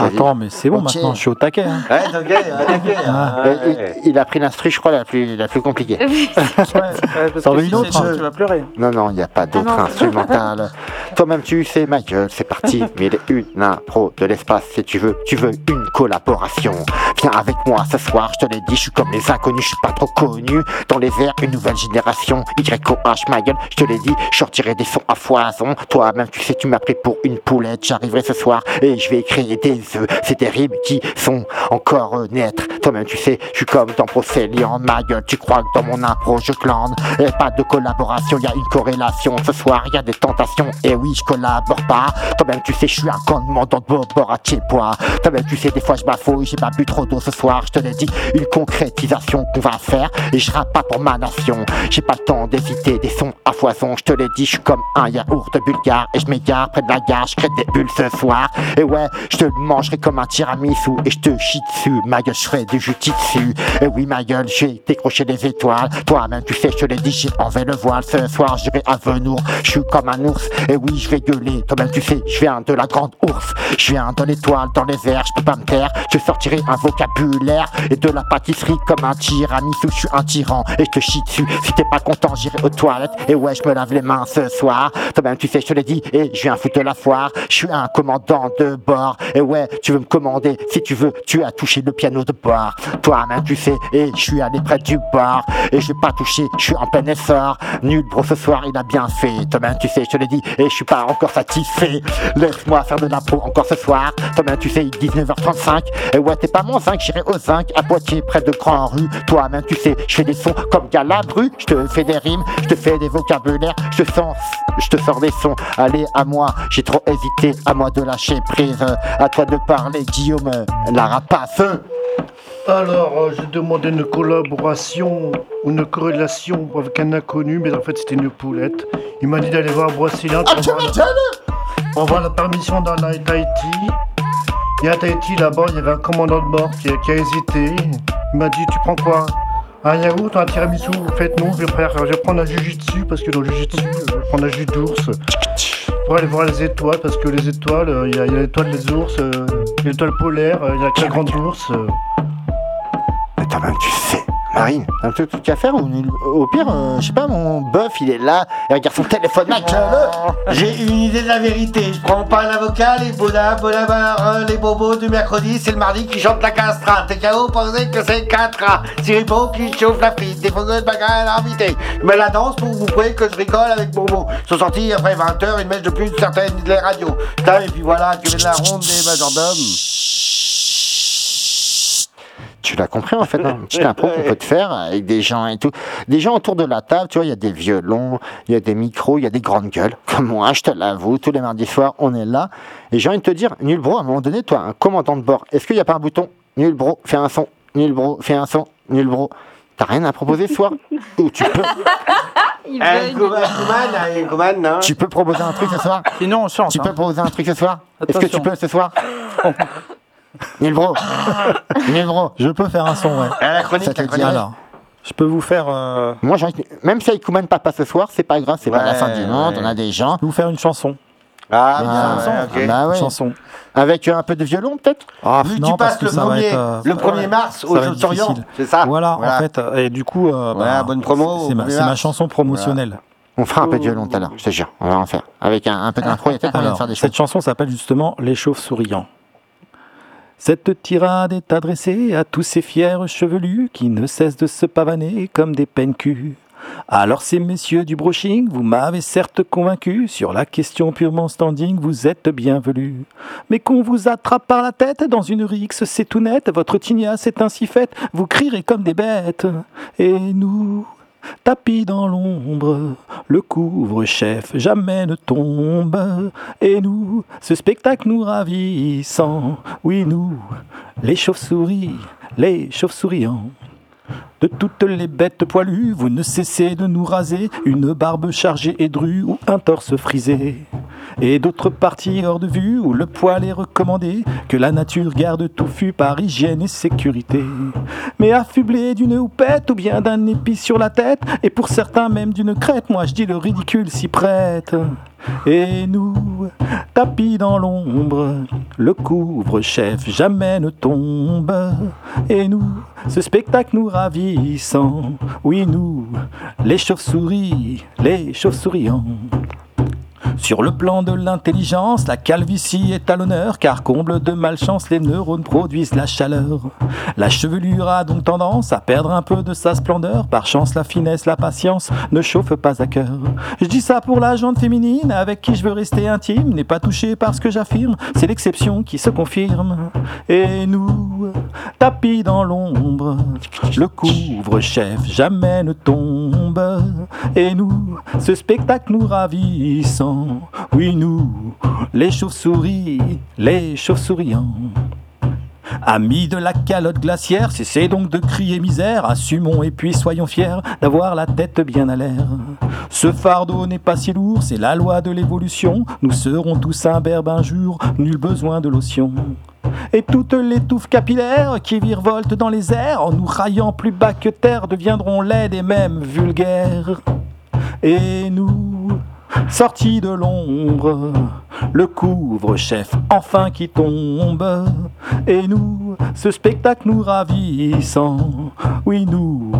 Attends, mais c'est bon maintenant, je suis au taquet. il, a pris l'instru, je crois, la plus, la plus compliquée. T'en veux une autre, hein Tu vas pleurer. Non, non, il n'y a pas d'autre Ah non. instrumental. Toi-même, tu sais, ma gueule, c'est parti. Mais il est une impro de l'espace, si tu veux. Tu veux une collaboration? Viens avec moi ce soir, je te l'ai dit, je suis comme les inconnus, je suis pas trop connu. Dans les airs, une nouvelle génération. YOH, ma gueule, je te l'ai dit, je sortirai des sons à foison. Toi-même, tu sais, tu m'as pris pour une poulette. J'arriverai ce soir et je vais créer des œufs. C'est rimes qui sont encore euh, naître. Toi-même, tu sais, je suis comme dans Procéliande, ma gueule. Tu crois que dans mon impro, je glande. Et pas de collaboration, y a une corrélation. Ce soir, y a des tentations. Et oui, je collabore pas. Toi-même, tu sais, je suis un commandant de bord à Tchépois. Toi-même, tu sais, des fois, je bafouille, j'ai pas bu trop d'eau ce soir. Je te l'ai dit, une concrétisation qu'on va faire. Et je rappe pas pour ma nation. J'ai pas le temps d'éviter des sons à foison. Je te l'ai dit, je suis comme un yaourt bulgare. Et je m'égare près de la gare, je crée des bulles ce soir. Et ouais, je te mangerai comme un tiramisu. Et je te chie dessus. Ma gueule, je du jujitsu. Et oui, ma gueule, j'ai décroché des étoiles. Toi-même, tu sais, je te l'ai dit, j'ai enlevé le voile. Ce soir, j'irai à Venour. Je suis comme un ours. Et oui, je vais gueuler. Toi-même, tu sais, je viens de la grande ours. Je viens de l'étoile dans les Je peux pas me taire. Je sortirai un vocabulaire et de la pâtisserie comme un tiramisu. Je suis un tyran et je te chie dessus. Si t'es pas content, j'irai aux toilettes. Et ouais, je me lave les mains ce soir. Toi-même, tu sais, je te l'ai dit. Et je viens foutre la foire. Je suis un commandant de bord. Et ouais, tu veux me commander. Si tu veux, tu as touché le piano de bord. Toi-même, tu sais. Et je suis allé près du bar. Et je vais pas toucher. Je suis en plein essor. Nul, bro, ce soir, il a bien fait. Toi-même, tu sais, je te l'ai dit. Et je suis pas encore satisfait. Laisse-moi faire de l'impro encore ce soir. Toi-même, tu sais, 19h35. Et ouais, t'es pas mon 5, j'irai au 5 à Poitiers, près de Grand Rue. Toi-même, tu sais, je fais des sons comme Galabru. Je te fais des rimes, je te fais des vocabulaires. Je te sens, je te sors des sons. Allez, à moi, j'ai trop hésité. À moi de lâcher prise. À toi de parler, Guillaume, la rapace. Alors, euh, j'ai demandé une collaboration ou une corrélation avec un inconnu, mais en fait c'était une poulette. Il m'a dit d'aller voir Brocéliande pour, voir la- permission dans la Tahiti. Et à Tahiti, là-bas, il y avait un commandant de bord qui, a- hésité. Il m'a dit Tu prends quoi? Un yaourt ou un tiramisu En fait, non, je vais, faire- je prendre un jujitsu parce que dans le jujitsu, je vais prendre un jus d'ours. Pour aller voir les étoiles, parce que les étoiles, euh, il y a, l'étoile des ours, euh, l'étoile polaire, euh, il y a la grande ours. Mais toi-même, tu sais, Marine, un truc truc à faire ou au pire, euh, je sais pas, mon bœuf il est là, il regarde son téléphone, mec. J'ai une idée de la vérité. Je prends pas un avocat, les bonhommes, bonhommes, les bobos du mercredi, c'est le mardi qui chante la castra. T'es KO, pensez que c'est 4 A. Siripo qui chauffe la des photos de bagarre à l'invité. Mais la danse pour vous prouver que je rigole avec. Ils sont sortis après 20h, ils mettent de plus certaines les radios. Putain, et puis voilà, de la ronde des majordomes. Tu l'as compris en fait, hein, une petite impro qu'on peut te faire avec des gens et tout. Des gens autour de la table, tu vois, il y a des violons, il y a des micros, il y a des grandes gueules. Comme moi, je te l'avoue, tous les mardis soirs, on est là. Et j'ai envie de te dire, nul bro, à un moment donné, toi, un commandant de bord, est-ce qu'il n'y a pas un bouton? Nul bro, fais un son. Nul bro, fais un son. Nul bro. T'as rien à proposer ce soir? Ou tu peux, Eh, eh, hein. tu peux proposer un truc ce soir? Sinon, on chante. Tu hein. peux proposer un truc ce soir? Est-ce que tu peux ce soir? Nul bro. Nul bro. Je peux faire un son, ouais. Eh, La chronique, Ça te la dit. Alors, je peux vous faire, euh, Moi, j'ai envie de- même si Aikuman part pas ce soir, c'est pas grave, c'est pas la fin du monde, ouais. on a des gens. je peux vous faire une chanson. Ah, Ah, ouais, ok. bah ouais. Chanson. Avec euh, un peu de violon, peut-être? Ah, Vu que non, tu parce passes que le ça va 1er, être, euh, le 1er mars ça au va Jeu être d'Orient, difficile. c'est ça? Voilà, en fait, euh, et du coup, euh, Voilà, bah, bonne promo, c'est ma, premier c'est ma mars. chanson promotionnelle. On fera un peu de violon tout à l'heure, je te jure, on va en faire. Avec un, un peu d'impro, il y a peut-être moyen de Alors, faire des choses. cette chanson s'appelle justement Les chauves souriants. Cette tirade est adressée à tous ces fiers chevelus qui ne cessent de se pavaner comme des peines. Alors ces messieurs du brushing, vous m'avez certes convaincu sur la question purement standing, vous êtes bienvenus. Mais qu'on vous attrape par la tête dans une rixe, c'est tout net, votre tignasse est ainsi faite, vous crierez comme des bêtes. Et nous, tapis dans l'ombre, le couvre-chef jamais ne tombe. Et nous, ce spectacle nous ravissant, oui nous, les chauves-souris, les chauves-souriants. De toutes les bêtes poilues, vous ne cessez de nous raser, une barbe chargée et drue ou un torse frisé. Et d'autres parties hors de vue où le poil est recommandé, que la nature garde touffu par hygiène et sécurité. Mais affublé d'une houppette ou bien d'un épi sur la tête, et pour certains même d'une crête, moi je dis le ridicule s'y prête. Et nous, tapis dans l'ombre, le couvre-chef jamais ne tombe. Et nous, ce spectacle nous ravissant, oui nous, les chauves-souris, les chauves-souriants. Sur le plan de l'intelligence, la calvitie est à l'honneur, car comble de malchance, les neurones produisent la chaleur. La chevelure a donc tendance à perdre un peu de sa splendeur, par chance la finesse, la patience ne chauffe pas à cœur. Je dis ça pour la jante féminine, avec qui je veux rester intime, n'est pas touché par ce que j'affirme, c'est l'exception qui se confirme. Et nous, tapis dans l'ombre, le couvre-chef jamais ne tombe. Et nous, ce spectacle nous ravissant, oui nous, les chauves-souris, les chauves-souriants. Amis de la calotte glaciaire, cessez donc de crier misère, assumons et puis soyons fiers d'avoir la tête bien à l'air. Ce fardeau n'est pas si lourd, c'est la loi de l'évolution, nous serons tous imberbes un jour, nul besoin de lotion. Et toutes les touffes capillaires qui virevoltent dans les airs, en nous raillant plus bas que terre, deviendront laides et même vulgaires. Et nous, sortis de l'ombre, le couvre-chef enfin qui tombe. Et nous, ce spectacle nous ravissant, oui nous,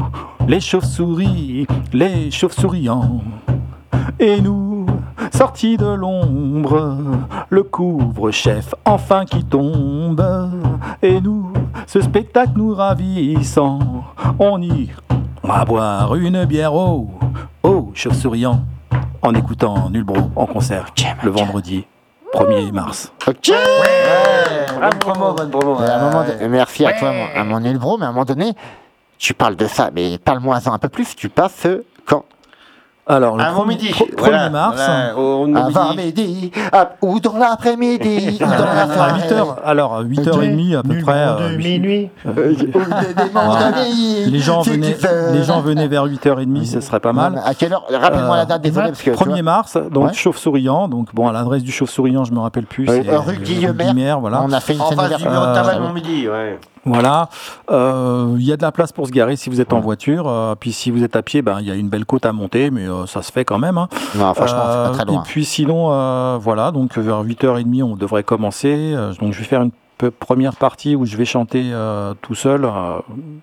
les chauves-souris, les chauves-souriants. Et nous, sortis de l'ombre, le couvre-chef enfin qui tombe. Et nous, ce spectacle nous ravissant, on y va boire une bière au, au chauve-souriant, en écoutant Nulbro en concert le vendredi 1er mars. Ok Bonne promo, bonne promo. Mais à un moment Ouais. don- Merci à toi, mon, à mon nul bro, mais à un moment donné, tu parles de ça, mais parle-moi-en un peu plus, tu passes euh, quand Alors, le Avant premier- midi. pro- 1er Voilà, mars, voilà, au- au Avant midi. midi, ou dans l'après-midi, ou dans la à soirée. 8h, alors à 8h30 à peu près. de euh, minuit. Euh, des- des d'amis, les gens venaient, les gens venaient vers 8h30, ce serait pas mal. À quelle heure Rappelle-moi Euh, la date, désolé, parce que. tu 1er vois, mars, donc Ouais. chauve-souriant. Donc bon, à l'adresse du chauve-souriant, je me rappelle plus. Euh, c'est, rue euh, Guillemer. voilà. On a fait une En scène face du ouverte. bureau de tabac de Euh, mon midi, ouais. Voilà. Euh, Il y a de la place pour se garer si vous êtes en voiture. euh, puis si vous êtes à pied, ben il y a une belle côte à monter, mais euh, ça se fait quand même. hein. Non, franchement, c'est Euh, pas très loin. Et puis sinon, euh, voilà, donc vers 8h30, on devrait commencer. Euh, donc je vais faire une première partie où je vais chanter euh, tout seul, euh,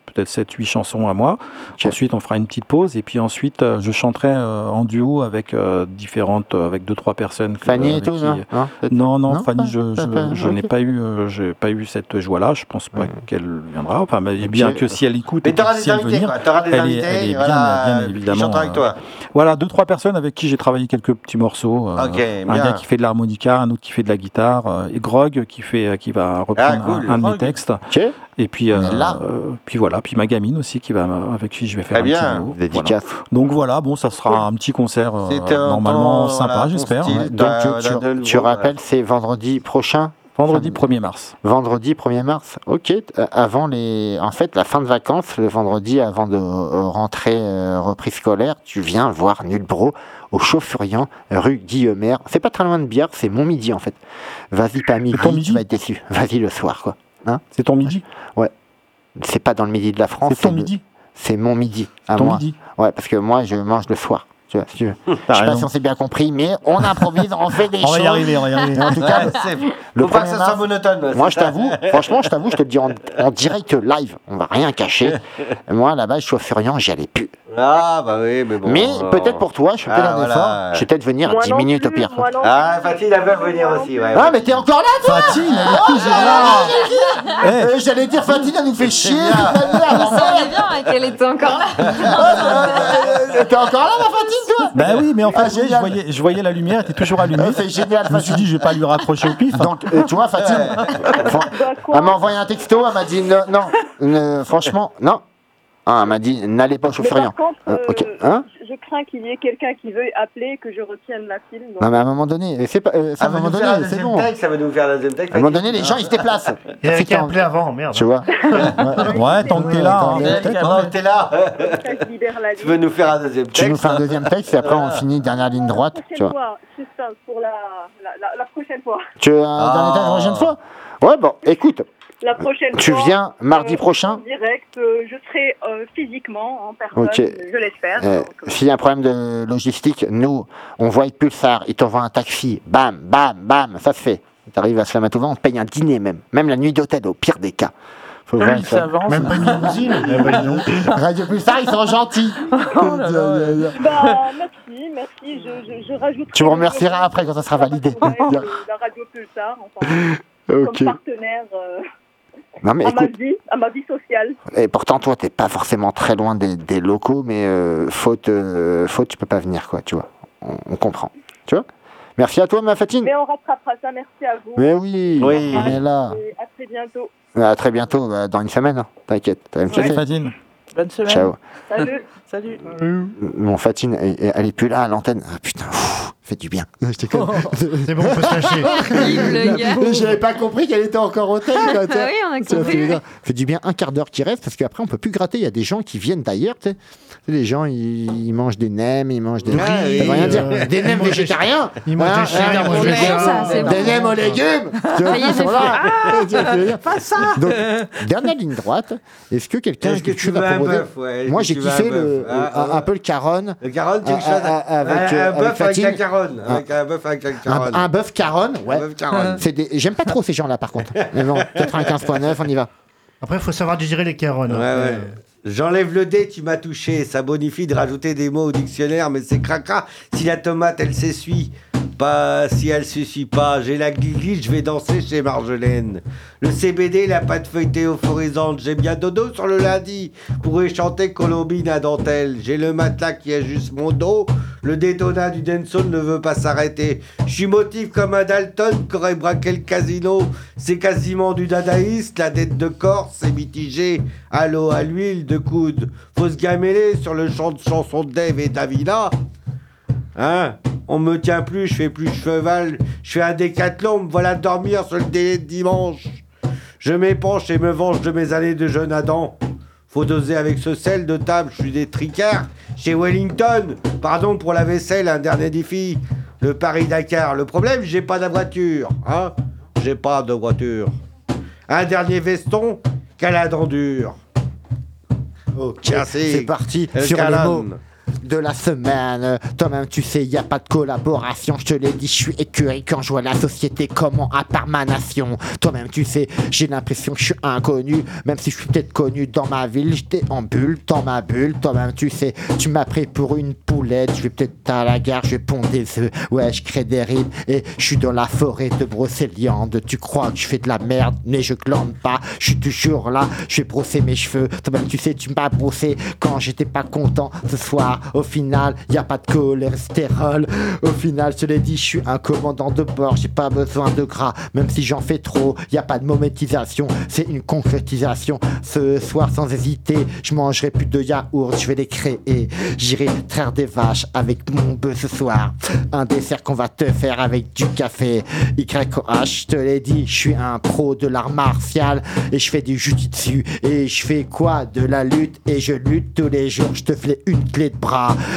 peut-être 7-8 chansons à moi. Ensuite, on fera une petite pause et puis ensuite, euh, je chanterai en duo avec différentes, avec deux trois personnes. Fanny et tout, qui- non? Non, non, Fanny, je, je, n'ai pas eu, j'ai pas eu cette joie-là. Je pense pas qu'elle viendra. Enfin, mais bien que si elle écoute, Mais t'auras des si elle veut invités, venir, quoi. Des elle est- invités, elle est bien, voilà, bien évidemment. avec toi. Voilà, deux trois personnes avec qui j'ai travaillé quelques petits morceaux. un gars qui fait de l'harmonica, un autre qui fait de la guitare, et Grog qui fait, qui va reprendre Ah, cool, un, un de mes textes. Et puis, euh, euh, puis voilà, puis ma gamine aussi qui va, avec qui je vais faire un bien. petit. Voilà. Donc voilà, bon, ça sera un petit concert euh, normalement sympa, j'espère. Ouais. Donc tu, rappelles, c'est vendredi prochain Vendredi 1er mars. Vendredi 1er mars. Ok. euh, Avant les, en fait, la fin de vacances, le vendredi avant de euh, rentrer euh, reprise scolaire, tu viens voir Nulbro au Chauffuriant, rue Guillemer. C'est pas très loin de Bière, c'est mon midi en fait. Vas-y pas midi, ton midi tu vas être déçu. Vas-y le soir quoi. Hein C'est ton midi Ouais. C'est pas dans le midi de la France. C'est ton le- midi C'est mon midi. À Ton moi. midi Ouais, parce que moi je mange le soir. Tu vois, si tu veux. Je sais pas si on s'est bien compris, mais on improvise, on fait des On va choses. y arriver, on va y arriver. En tout cas, Ouais, le Faut pas que 1er ça soit monotone. moi, je t'avoue, franchement, je t'avoue, je te le dis en, en direct live, on va rien cacher. Moi, là-bas, je suis au Furiant, j'y allais plus. Ah, bah oui, mais bon. Mais euh, peut-être pour toi, je fais Ah, peut-être un voilà. effort. Je vais peut-être venir Moi 10 non minutes au pire. Ah. Fatih, elle veut venir aussi, ouais. Ah, mais t'es encore là, toi Fatine, elle est toujours là Euh, J'allais dire, Fatine, elle nous fait chier. On savait bien qu'elle était encore là. euh, T'es encore là, ma Fatine, toi Bah oui, mais en fait, Ah, oui, je, voyais, je voyais la lumière, elle était toujours allumée. Euh, C'est génial, Je me suis dit, je vais pas lui raccrocher au pif. Donc, euh, tu vois, Fatine, fran- Bah, elle m'a envoyé un texto, elle m'a dit, non, non, euh, franchement, non. Ah, elle m'a dit, n'allez pas au Mais Chauffuriant. par contre, Euh, ok. euh, Hein je je crains qu'il y ait quelqu'un qui veuille appeler, que je retienne la file. donc- Non, mais à un moment donné, c'est pas, euh, c'est à Ça un moment donné, c'est deuxième bon. texte, ça va nous faire un deuxième texte. À un moment donné, les gens, ils se déplacent. Il avait Si qu'à appeler avant, merde. Tu vois Ouais, tant que t'es là, hein, peut-être. Pendant hein. que t'es là, Ça, la tu veux nous faire un deuxième Tu nous texte fais un deuxième texte et après on finit dernière ligne droite. La Tu prochaine vois. fois, suspense pour la, la, la, la prochaine fois. Tu veux un dernier texte la prochaine fois? Ouais, bon, écoute, La prochaine tu fois. viens mardi euh, prochain. En direct, euh, je serai euh, physiquement en personne, Ok. je l'espère. S'il y a un problème de logistique, nous, on voit avec Pulsar, il t'envoie un taxi, bam, bam, bam, ça se fait. T'arrives à Slamatouva, on te paye un dîner même, même la nuit d'hôtel au pire des cas. Faut voir il ça. s'avance. Même pas une limousine. Radio Pulsar, ils sont gentils. Bah, merci, merci. Je, je, je rajoute. Tu me remercieras après quand ça sera validé. La radio Pulsar, enfin, ok. comme partenaire euh, Non mais à ma vie, à ma vie sociale. et pourtant toi t'es pas forcément très loin des, des locaux, mais euh, faute, euh, faute tu peux pas venir quoi, tu vois. On, on comprend, tu vois? Merci à toi ma Fatine. Mais on rattrapera ça. Merci à vous. Mais oui, Oui. on est là. Et à très bientôt. À très bientôt, bah, dans une semaine, hein. t'inquiète. t'as même Salut fait. Fatine. Bonne semaine. Ciao. Salut. Salut. Mon Fatine, elle, elle est plus là à l'antenne. Ah putain, pff, fait du bien. Je déconne. C'est bon, on peut se lâcher. Le gars. J'avais pas compris qu'elle était encore au tel. quoi. Ah oui, on a fait, compris. fait du bien un quart d'heure qui reste parce qu'après on peut plus gratter. Il y a des gens qui viennent d'ailleurs. Les gens ils, ils mangent des nems, ils mangent des. Ah ça oui, veut rien dire. euh, des nems végétariens. ils mangent des cheddar, des nems- bon. aux légumes. Tu vois, Ça dernière ligne droite. Est-ce que quelqu'un a Est-ce que quelque tu chose veux à proposer Moi j'ai kiffé un bœuf le, Ah, un, ah, un peu le caronne. Le caronne, tu Ah, le choisis ah, ah, avec, un, euh, un avec bœuf avec Fatine. un caronne. Avec un bœuf avec un Un, caronne. un bœuf caronne, ouais. Un bœuf caronne. C'est des... J'aime pas trop ces gens-là par contre. Mais bon, 95.9, on y va. Après, il faut savoir digérer les carottes. Ouais, ouais. J'enlève le dé, tu m'as touché. Ça bonifie de rajouter des mots au dictionnaire, mais c'est cracra. Si la tomate, elle s'essuie, pas si elle s'essuie pas. J'ai la guigui, je vais danser chez Marjolaine. Le CBD, la pâte feuilletée euphorisante. J'ai bien dodo sur le lundi. Pourrais chanter Colombine à dentelle. J'ai le matelas qui ajuste mon dos. Le détonat du dancehall ne veut pas s'arrêter. Je suis motif comme un Dalton qui aurait braqué le casino. C'est quasiment du dadaïste. La dette de Corse est mitigée. À l'eau, à l'huile, de coude. Faut se gameler sur le chant de chansons d'Eve et Davina. Hein? On me tient plus, je fais plus cheval. Je fais un décathlon, me voilà dormir sur le délai de dimanche. Je m'épanche et me venge de mes années de jeune Adam. Faut doser avec ce sel de table, je suis des tricards. Chez Wellington, pardon pour la vaisselle, un dernier défi. Le Paris-Dakar. Le problème, j'ai pas de voiture. Hein? J'ai pas de voiture. Un dernier veston, dure. Ok, Merci. c'est parti sur mots. De la semaine. Toi-même, tu sais, y a pas de collaboration. Je te l'ai dit, je suis écurie quand je vois la société comment à part ma nation. Toi-même, tu sais, j'ai l'impression que je suis inconnu, même si je suis peut-être connu dans ma ville. J'étais en bulle, dans ma bulle. Toi-même, tu sais, tu m'as pris pour une poulette. Je vais peut-être à la gare, je vais pondre des œufs. Ouais, je crée des rimes et je suis dans la forêt de Brocéliande. Tu crois que je fais de la merde, mais je glande pas. Je suis toujours là, je vais brosser mes cheveux. Toi-même, tu sais, tu m'as brossé quand j'étais pas content ce soir. Au final, y a pas de cholestérol. Au final, je l'ai dit, je suis un commandant de bord. J'ai pas besoin de gras, même si j'en fais trop. Y a pas de monétisation, c'est une concrétisation. Ce soir, sans hésiter, je mangerai plus de yaourt. Je vais les créer. J'irai traire des vaches avec mon bœuf ce soir. Un dessert qu'on va te faire avec du café. YOH, je te l'ai dit, je suis un pro de l'art martial et je fais du jujitsu et je fais quoi? De la lutte et je lutte tous les jours. Je te fais une clé de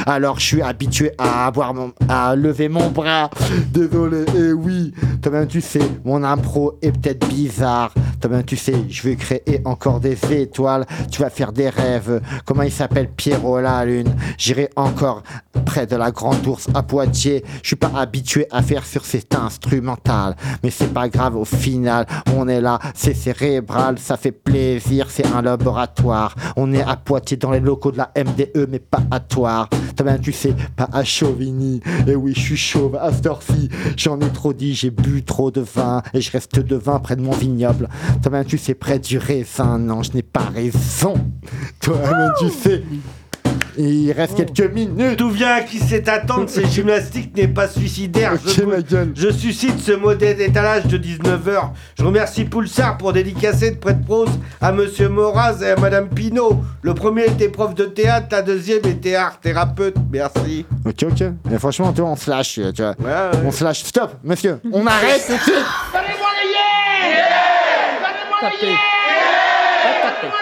Alors je suis habitué à avoir mon, lever mon bras. Désolé, et oui, toi-même tu sais, mon impro est peut-être bizarre. Toi-même tu sais, je vais créer encore des étoiles. Tu vas faire des rêves. Comment il s'appelle? Pierrot la lune J'irai encore près de la grande ours à Poitiers. Je suis pas habitué à faire sur cet instrumental, mais c'est pas grave au final. On est là, c'est cérébral, ça fait plaisir, c'est un laboratoire. On est à Poitiers dans les locaux de la MDE, mais pas à Toire. Toi-même tu sais, pas à Chauvigny. Et oui, je suis chauve à cette heure-ci. J'en ai trop dit, j'ai bu trop de vin et je reste de vin près de mon vignoble. Toi-même tu sais, près du raisin. Non, je n'ai pas raison. Toi-même tu sais. Il reste quelques minutes. D'où vient qui sait attendre Ces gymnastiques n'est pas suicidaire. Je, Ok, ma gueule. je suscite ce modèle d'étalage de 19h. Je remercie Poulsard pour dédicacer de prête prose à Monsieur Moraz et à Madame Pinault. Le premier était prof de théâtre, la deuxième était art thérapeute. Merci. Ok, ok. Mais franchement, toi, on se lâche, tu vois. Ouais, ouais. On se lâche. Stop, monsieur. On arrête tout de suite. Tapez. Pas taper.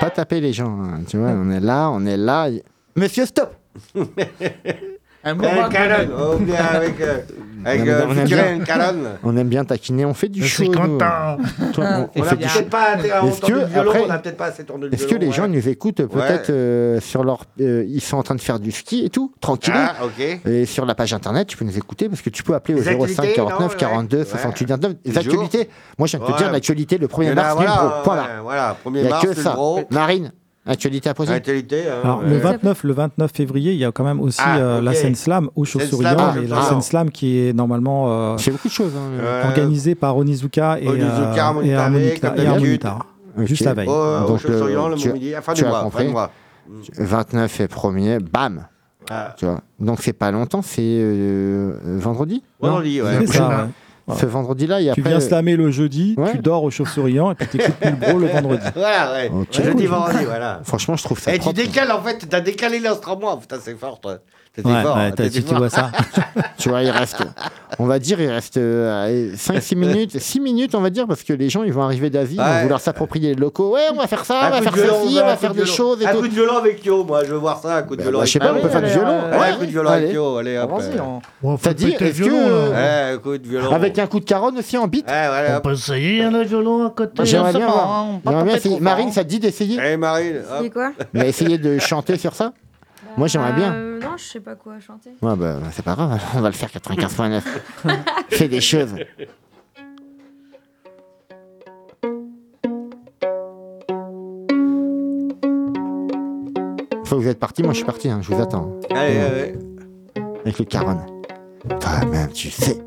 Pas taper les gens, hein, tu vois. On est là, on est là. Monsieur, stop. Un Eh, mouvement de- Canon, on vient avec, euh, avec Non, mais euh, on aime bien. Canon. On aime bien taquiner. On fait du Je show. suis nous. content. Toi, on- On on a fait du show. peut-être pas assez Est-ce entendu que, le violon, après- on a peut-être pas assez tourné le Est-ce que violon, les gens ouais. nous écoutent peut-être euh, sur leur. euh, ils sont en train de faire du ski et tout, tranquille. Ah, ok. Et sur la page internet, tu peux nous écouter parce que tu peux appeler au Les 05 actualités, 49 non, ouais. 42 Ouais. 68 19. Les actualités. Moi, je viens de te Ouais. dire l'actualité le 1er Il y en a, mars, voilà, Vibro. Voilà. ouais, voilà, Il 1er n'y a mars, que le ça. gros. Marine, actualité à poser Actualité, hein, Alors, ouais. le 29, le 29 février, il y a quand même aussi Ah, euh, la scène slam au Chauve-Souriant. Slam, et la ah. scène slam qui est normalement euh, C'est beaucoup de choses. hein. Organisée par Onizuka et, Onizuka, euh, et. Juste la veille. Oh, au Donc, le- le tu- midi, fin tu du as mois, fin compris. du mois. 29 et 1er, bam. Ah. Tu vois. Donc c'est pas longtemps, c'est euh, vendredi Vendredi, ouais. C'est ça, ouais. Ce vendredi-là, et Tu après. viens slammer le jeudi, Ouais. tu dors au Chauve-Souriant et puis t'écoutes Pulbro le vendredi. Voilà, ouais. Jeudi, vendredi, voilà. Franchement, je trouve ça. Et tu décales, en fait, t'as décalé l'instrument. Putain, c'est fort, toi. T'étais Ouais, fort. ouais, hein, t'as- t'étais tu, tu fort. vois ça. Tu vois, il reste, on va dire, il reste 5-6 minutes, 6 minutes, on va dire, parce que les gens, ils vont arriver d'Asie, ils vont vouloir s'approprier les locaux. Ouais, on va faire ça, on va Un coup faire ceci, on un va faire de des choses Un coup de violon avec Yo, moi, je veux voir ça, un coup de Bah, violon bah, avec je sais pas, on peut faire du violon. euh, Ouais, un coup de violon avec Yo, allez, hop. Euh. Bon, T'as dit, est-ce que-. Ouais, un coup de violon. Avec un coup de caronne aussi en voilà, On peut essayer, hein, le violon à côté. J'aimerais bien hein, Marine, ça te dit d'essayer Allez, Marine. C'est quoi? Mais essayer de chanter sur ça Moi, j'aimerais bien. Euh, Non, je sais pas quoi chanter. Ouais, bah, c'est pas grave, on va le faire 95.9. Fais des choses. Faut que vous êtes parti, moi je suis parti, hein, je vous attends. Allez, allez. Avec le caronne. Toi-même, tu sais.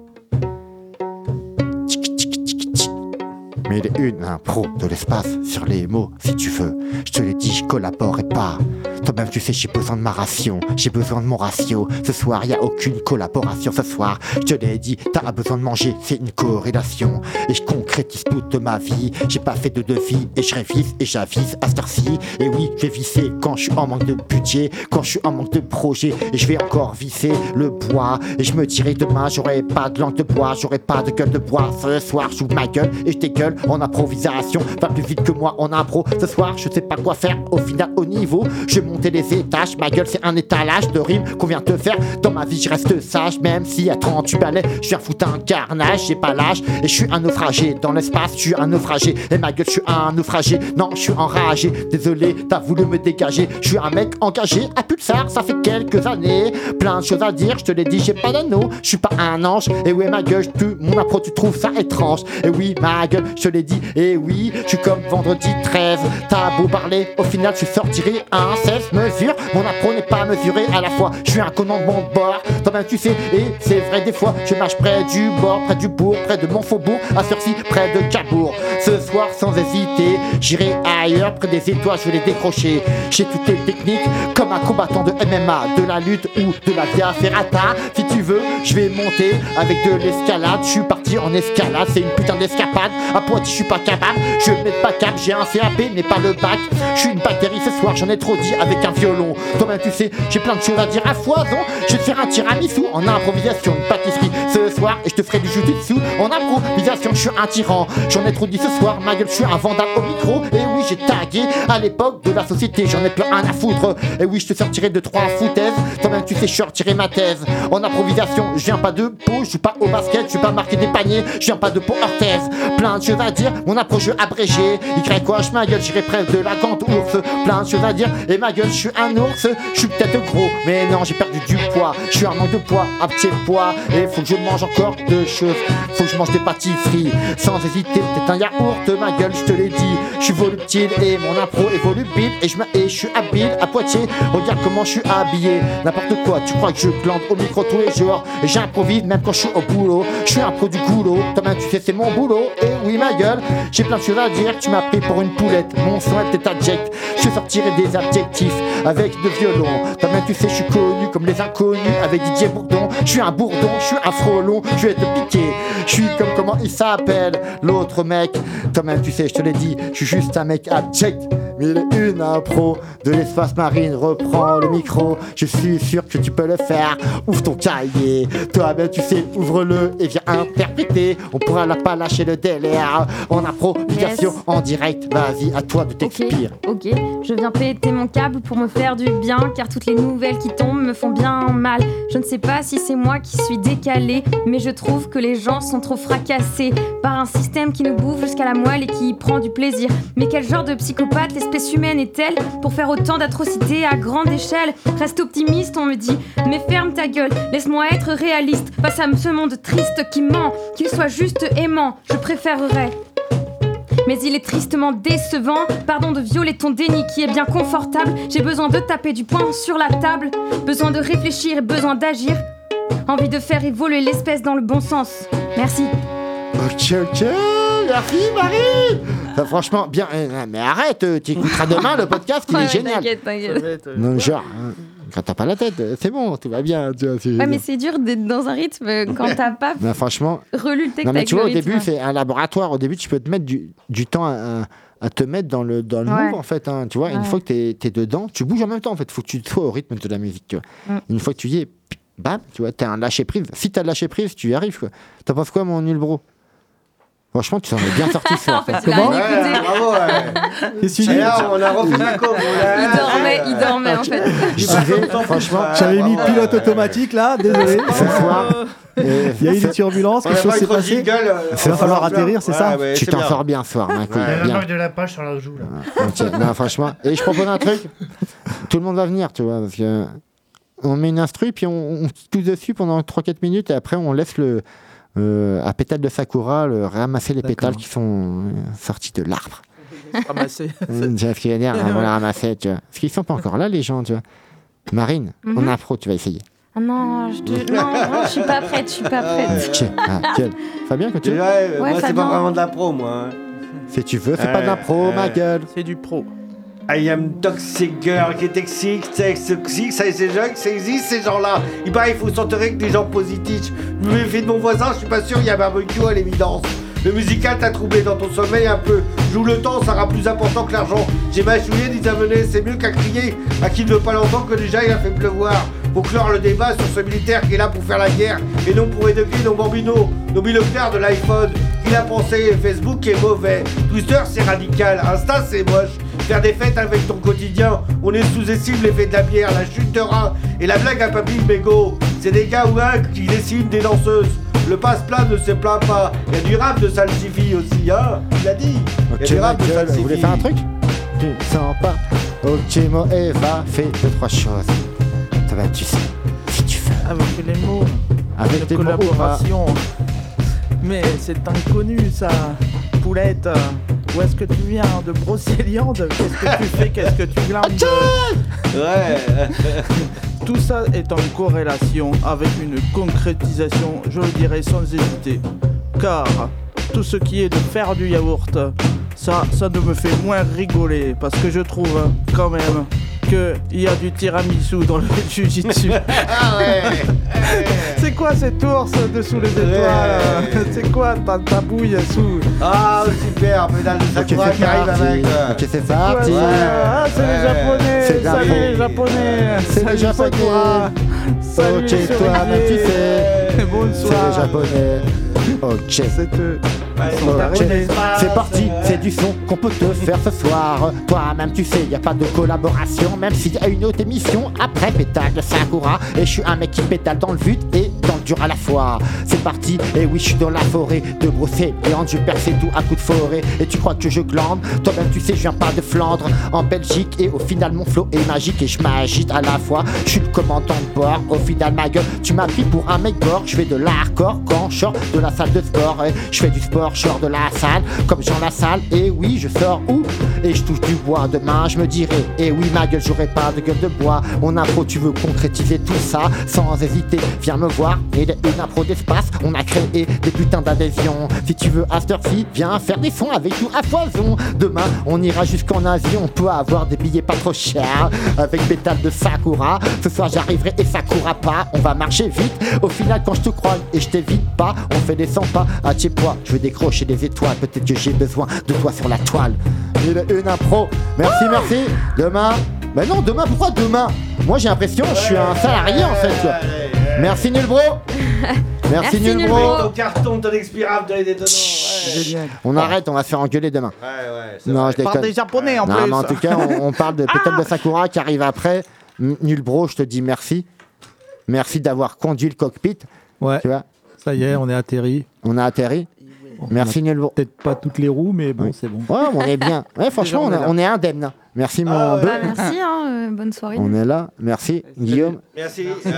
Mais il est une impro de l'espace sur les mots, si tu veux. Je te l'ai dit, je collaborerai pas. Toi-même, tu sais, j'ai besoin de ma ration, j'ai besoin de mon ratio. Ce soir, y a aucune collaboration. Ce soir, je te l'ai dit, t'as besoin de manger, c'est une corrélation. Et je concrétise toute ma vie. J'ai pas fait de devis et je révise et j'avise à cette heure-ci. Et oui, je vais visser quand je suis en manque de budget, quand je suis en manque de projet. Et je vais encore visser le bois. Et je me dirai demain, j'aurai pas de langue de bois, j'aurai pas de gueule de bois. Ce soir, j'ouvre ma gueule et je dégueule en improvisation. Va plus vite que moi en impro. Ce soir, je sais pas quoi faire. Au final, au niveau, je monter les étages. Ma gueule, c'est un étalage de rimes qu'on vient te faire. Dans ma vie, je reste sage, même si à 38 balais, je viens foutre un carnage. J'ai pas l'âge et je suis un naufragé. Dans l'espace, je suis un naufragé. Et ma gueule, je suis un naufragé. Non, je suis enragé. Désolé, t'as voulu me dégager. Je suis un mec engagé à Pulsar, ça fait quelques années. Plein de choses à dire, je te l'ai dit, j'ai pas d'anneau. Je suis pas un ange. Et oui, ma gueule, tu, mon appro, tu trouves ça étrange. Et oui, ma gueule, je te l'ai dit. Et oui, je suis comme vendredi 13. T'as beau parler, au final, je sortirai un 16 mesures. Mon appro n'est pas mesuré à la fois. Je suis un commandement de bord. Toi-même, tu sais, et c'est vrai, des fois, je marche près du bord, près du bourg, près de mon faubourg, à Surcy, près de Cabourg. Ce soir, sans hésiter, j'irai ailleurs, près des étoiles, je vais les décrocher. J'ai toutes les techniques, comme un combattant de MMA, de la lutte ou de la via ferrata. Si tu veux, je vais monter avec de l'escalade. Je suis parti en escalade, c'est une putain d'escapade. À Poitiers, je suis pas capable, je mettre pas cap, j'ai un CAP, mais pas le bac. Je suis une bactérie ce soir, j'en ai trop dit avec un violon. Toi-même, tu sais, j'ai plein de choses à dire à foison. Je vais te faire un tiramisu en improvisation, une pâtisserie ce soir, et je te ferai du jujutsu en improvisation. Je suis un tyran, j'en ai trop dit ce soir, ma gueule, je suis un vandale au micro. Et oui, j'ai tagué à l'époque de la société, j'en ai plein un à foutre. Et oui, je te sortirai de trois foutaises. Toi-même, tu sais, je sortirai ma thèse. En improvisation, je viens pas de peau, je suis pas au basket, je suis pas marqué des paniers, je viens pas de peau orthèse. Plein de choses à dire, mon approche abrégé. Y quoi, je ma gueule, j'irai presque de la gante ours. Plein de choses à dire, et ma gueule, je suis un ours. Je suis peut-être gros, mais non, j'ai perdu du poids. Je suis un manque de poids, un petit poids. Et faut que je mange encore deux choses. Faut que je mange des pâtisseries. Sans hésiter, peut-être un yaourt, ma gueule, je te l'ai dit. Je suis volubile et mon impro est volubile. Et je suis habile à Poitiers. Regarde comment je suis habillé. N'importe quoi, tu crois que je plante au micro tous les jours. Et j'improvise même quand je suis au boulot. Je suis un pro du goulot. Toi-même, tu sais, c'est mon boulot. Et oui, ma gueule, j'ai plein de choses à dire. Tu m'as pris pour une poulette. Mon son est abject. Je sortirai des adjectifs avec de violon. Toi-même, tu sais, je suis connu comme les inconnus avec Didier Bourdon. Je suis un bourdon, je suis un Je vais te piquer. Je suis comme comment il s'appelle, l'autre mec. Toi-même, tu sais, je te l'ai dit, je suis juste un mec abject. Est une impro de l'espace marine. Reprends le micro, je suis sûr que tu peux le faire. Ouvre ton cahier, toi-même, tu sais, ouvre-le et viens interpréter. On pourra là pas lâcher le délire en improvisation, Yes. en direct. Vas-y, à toi de t'expire. ok, je viens péter mon câble pour me faire du bien, car toutes les nouvelles qui tombent me font bien mal. Je ne sais pas si c'est moi qui suis décalé, mais je trouve que les gens sont trop fracassés par un système qui nous bouffe jusqu'à la moelle et qui y prend du plaisir. Mais quel genre de psychopathe l'espèce humaine est-elle pour faire autant d'atrocités à grande échelle Reste optimiste, on me dit, mais ferme ta gueule, laisse-moi être réaliste face à ce monde triste qui ment, qu'il soit juste aimant, je préférerais. Mais il est tristement décevant. Pardon de violer ton déni qui est bien confortable. J'ai besoin de taper du poing sur la table. Besoin de réfléchir et besoin d'agir. Envie de faire évoluer l'espèce dans le bon sens. Merci. Merci Marie. Ça, franchement, bien. euh, Mais arrête, euh, tu écouteras demain le podcast, il est génial. T'inquiète, t'inquiète. Non, genre, hein, quand t'as pas la tête, euh, c'est bon, tout va bien. Tu vois, c'est Ouais, génial. mais c'est dur d'être dans un rythme euh, quand t'as pas Non, franchement, relu le texte non, mais avec tu vois, le au début, rythme. c'est un laboratoire. Au début, tu peux te mettre du, du temps à, à- à te mettre dans le, dans le Ouais. move, en fait. hein, tu vois, une Ouais. fois que t'es es dedans, tu bouges en même temps, en fait. faut que tu sois au rythme de la musique, tu vois. Mm. Une fois que tu y es, bam, tu vois, t'as un lâcher prise. Si t'as le lâcher prise, tu y arrives, quoi. T'en penses quoi, mon nul bro? Franchement, tu t'en es bien sorti, ce soir. En fait, Comment. Ouais, bravo, ouais. Qu'est-ce que tu dis là, on a refait la com. Il dormait, il dormait en fait. Je franchement, J'avais mis pilote automatique là, désolé. ce soir, euh, Il y a eu des turbulences, quelque chose s'est passé. euh, Il va falloir atterrir, c'est ça tu t'en bien. sors bien ce soir, ma couille, Il y a de la page sur la joue là. Non, franchement. Et je propose un truc. Tout le monde va venir, tu vois, parce que on met une instru, puis on, on se touche dessus pendant 3-4 minutes, et après on laisse le euh, à pétale de sakura le, ramasser les pétales qui sont euh, sortis de l'arbre. Ramassé. Euh, tu vois ce qu'il veut dire On va les ramasser, tu vois. Parce qu'ils sont pas encore là, les gens, tu vois. Marine, Mhm. on a pro, tu vas essayer. Ah non, je te... non, non, je suis pas prête, je suis pas prête. Ok, ah, quel- Fabien, que tu Ouais, euh, Ouais, moi, c'est pas vraiment de la pro, moi. Si tu veux, c'est pas de l'impro, Ouais, ma gueule. C'est du pro. I am toxic girl, qui est toxique, toxique, ça c'est gens ça existe ces gens-là. Il paraît qu'il faut s'entourer que des gens positifs. Je me de mon voisin, je suis pas sûr, il y a barbecue à l'évidence. Le musical t'a troublé dans ton sommeil un peu. Joue le temps, ça sera plus important que l'argent. J'ai mâchouillé, amené, c'est mieux qu'à crier à qui ne veut pas l'entendre que déjà il a fait pleuvoir. Pour clore le débat sur ce militaire qui est là pour faire la guerre et non pour éduquer nos bambinos, nos militaires de l'iPhone. Il a pensé Facebook est mauvais, Twitter c'est radical, Insta c'est moche. Faire des fêtes avec ton quotidien, on est sous-estime l'effet de la bière, la chute de rein et la blague à papy Bégo. C'est des gars ou un qui décident des danseuses. Le passe-plat ne se plaint pas. Il y a du rap de salsifie aussi, hein Il a dit. Il y a Ok, du rap de vous voulez faire un truc? Tu sens pas Ok, moi, Eva, fais deux, trois choses. Ça va, tu sais, si tu veux. Avec les mots, Avec de tes mots ou pas? collaboration. Mais c'est inconnu ça, Poulette. Où est-ce que tu viens De Brocéliande? Qu'est-ce que tu fais? Qu'est-ce que tu glandes Ouais. Tout ça est en corrélation avec une concrétisation, je le dirais sans hésiter. Car tout ce qui est de faire du yaourt, ça, ça ne me fait moins rigoler parce que je trouve quand même qu'il y a du tiramisu dans le jujitsu. Ah ouais. C'est quoi cet ours dessous les étoiles C'est quoi ta, ta bouille sous Ah, super, pédale de Sakura c'est qui arrive parti. avec. euh, Ok, c'est parti. ça Ah, c'est les japonais C'est Salut les japonais C'est les Japonais. Salut Ok, les toi, tu sais. C'est Bonsoir les japonais. Ok. C'est eux. Sont Ok. arrivés. C'est parti, c'est du son qu'on peut te faire ce soir. Toi-même, tu sais, y a pas de collaboration, même s'il y a une autre émission après pétale de Sakura. Et je suis un mec qui pétale dans le but et dans le dur à la fois. C'est parti, et oui, je suis dans la forêt de brosser et je perçais tout à coup de forêt. Et tu crois que je glande? Toi-même, tu sais, je viens pas de Flandre, en Belgique. Et au final, mon flow est magique et je m'agite à la fois. Je suis le commandant de bord. Au final, ma gueule, tu m'as pris pour un mec gore. Je fais de l'hardcore quand je sors de la salle de sport. Je fais du sport, je sors de la salle comme Jean Lassalle. Et oui, je sors où? Et je touche du bois. Demain, je me dirai, et oui, ma gueule, j'aurai pas de gueule de bois. Mon impro, tu veux concrétiser tout ça sans hésiter. Viens me voir. Et une impro d'espace, on a créé des putains d'adhésions. Si tu veux heure-ci, viens faire des sons avec nous à foison. Demain, on ira jusqu'en Asie. On peut avoir des billets pas trop chers avec pétale de Sakura. Ce soir, j'arriverai et Sakura pas. On va marcher vite. Au final, quand je te crois et je t'évite pas, on fait des 100 pas à tes poids. Je veux décrocher des étoiles. Peut-être que j'ai besoin de toi sur la toile. Une, une impro. Merci, merci. Demain. Mais non, demain, pourquoi demain? Moi, j'ai l'impression que je suis un salarié en fait. quoi. Merci, nul bro. Merci, Merci, nul nul bro. bro. Ton carton, ton expirable dans les détonnants. Ouais, Génial. On arrête, on va se faire engueuler demain. ouais, ouais. c'est Non, vrai. je Par déconne. des japonais en non, plus. mais en tout cas, on, on parle de pétale de Sakura qui arrive après. M- Nul bro, je te dis merci. Merci d'avoir conduit le cockpit. Ouais, Tu vois, ça y est, on est atterri. on a atterri. Merci Nul bro. Peut-être pas toutes les roues, mais bon, Oui. c'est bon. Ouais, on est bien. Ouais, franchement, on, est on indemne. Merci mon Ah ouais. Bah, merci, hein, euh, bonne soirée. On est là. Merci Guillaume. Merci. ouais.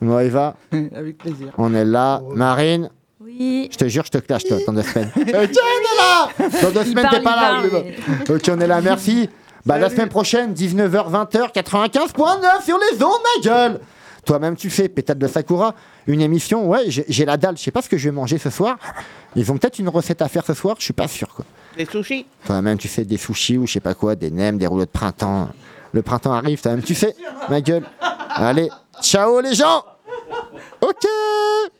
Moi, Eva. Avec plaisir. On est là. Marine. Oui. Je te jure, je te clash toi, dans deux semaines. ok, on est là Dans deux semaines, t'es pas là. mais Ok, on est là, merci. Bah, la semaine prochaine, 19h, 20h, 95.9 sur les ondes, ma gueule Toi-même, tu fais Pétale de Sakura, une émission, ouais, j'ai la dalle, je sais pas ce que je vais manger ce soir. Ils ont peut-être une recette à faire ce soir, je suis pas sûr, quoi. Les sushis Toi-même, tu fais des sushis ou je sais pas quoi, des nems, des rouleaux de printemps. Le printemps arrive, toi-même, tu fais, ma gueule. Allez, ciao les gens Ok tous.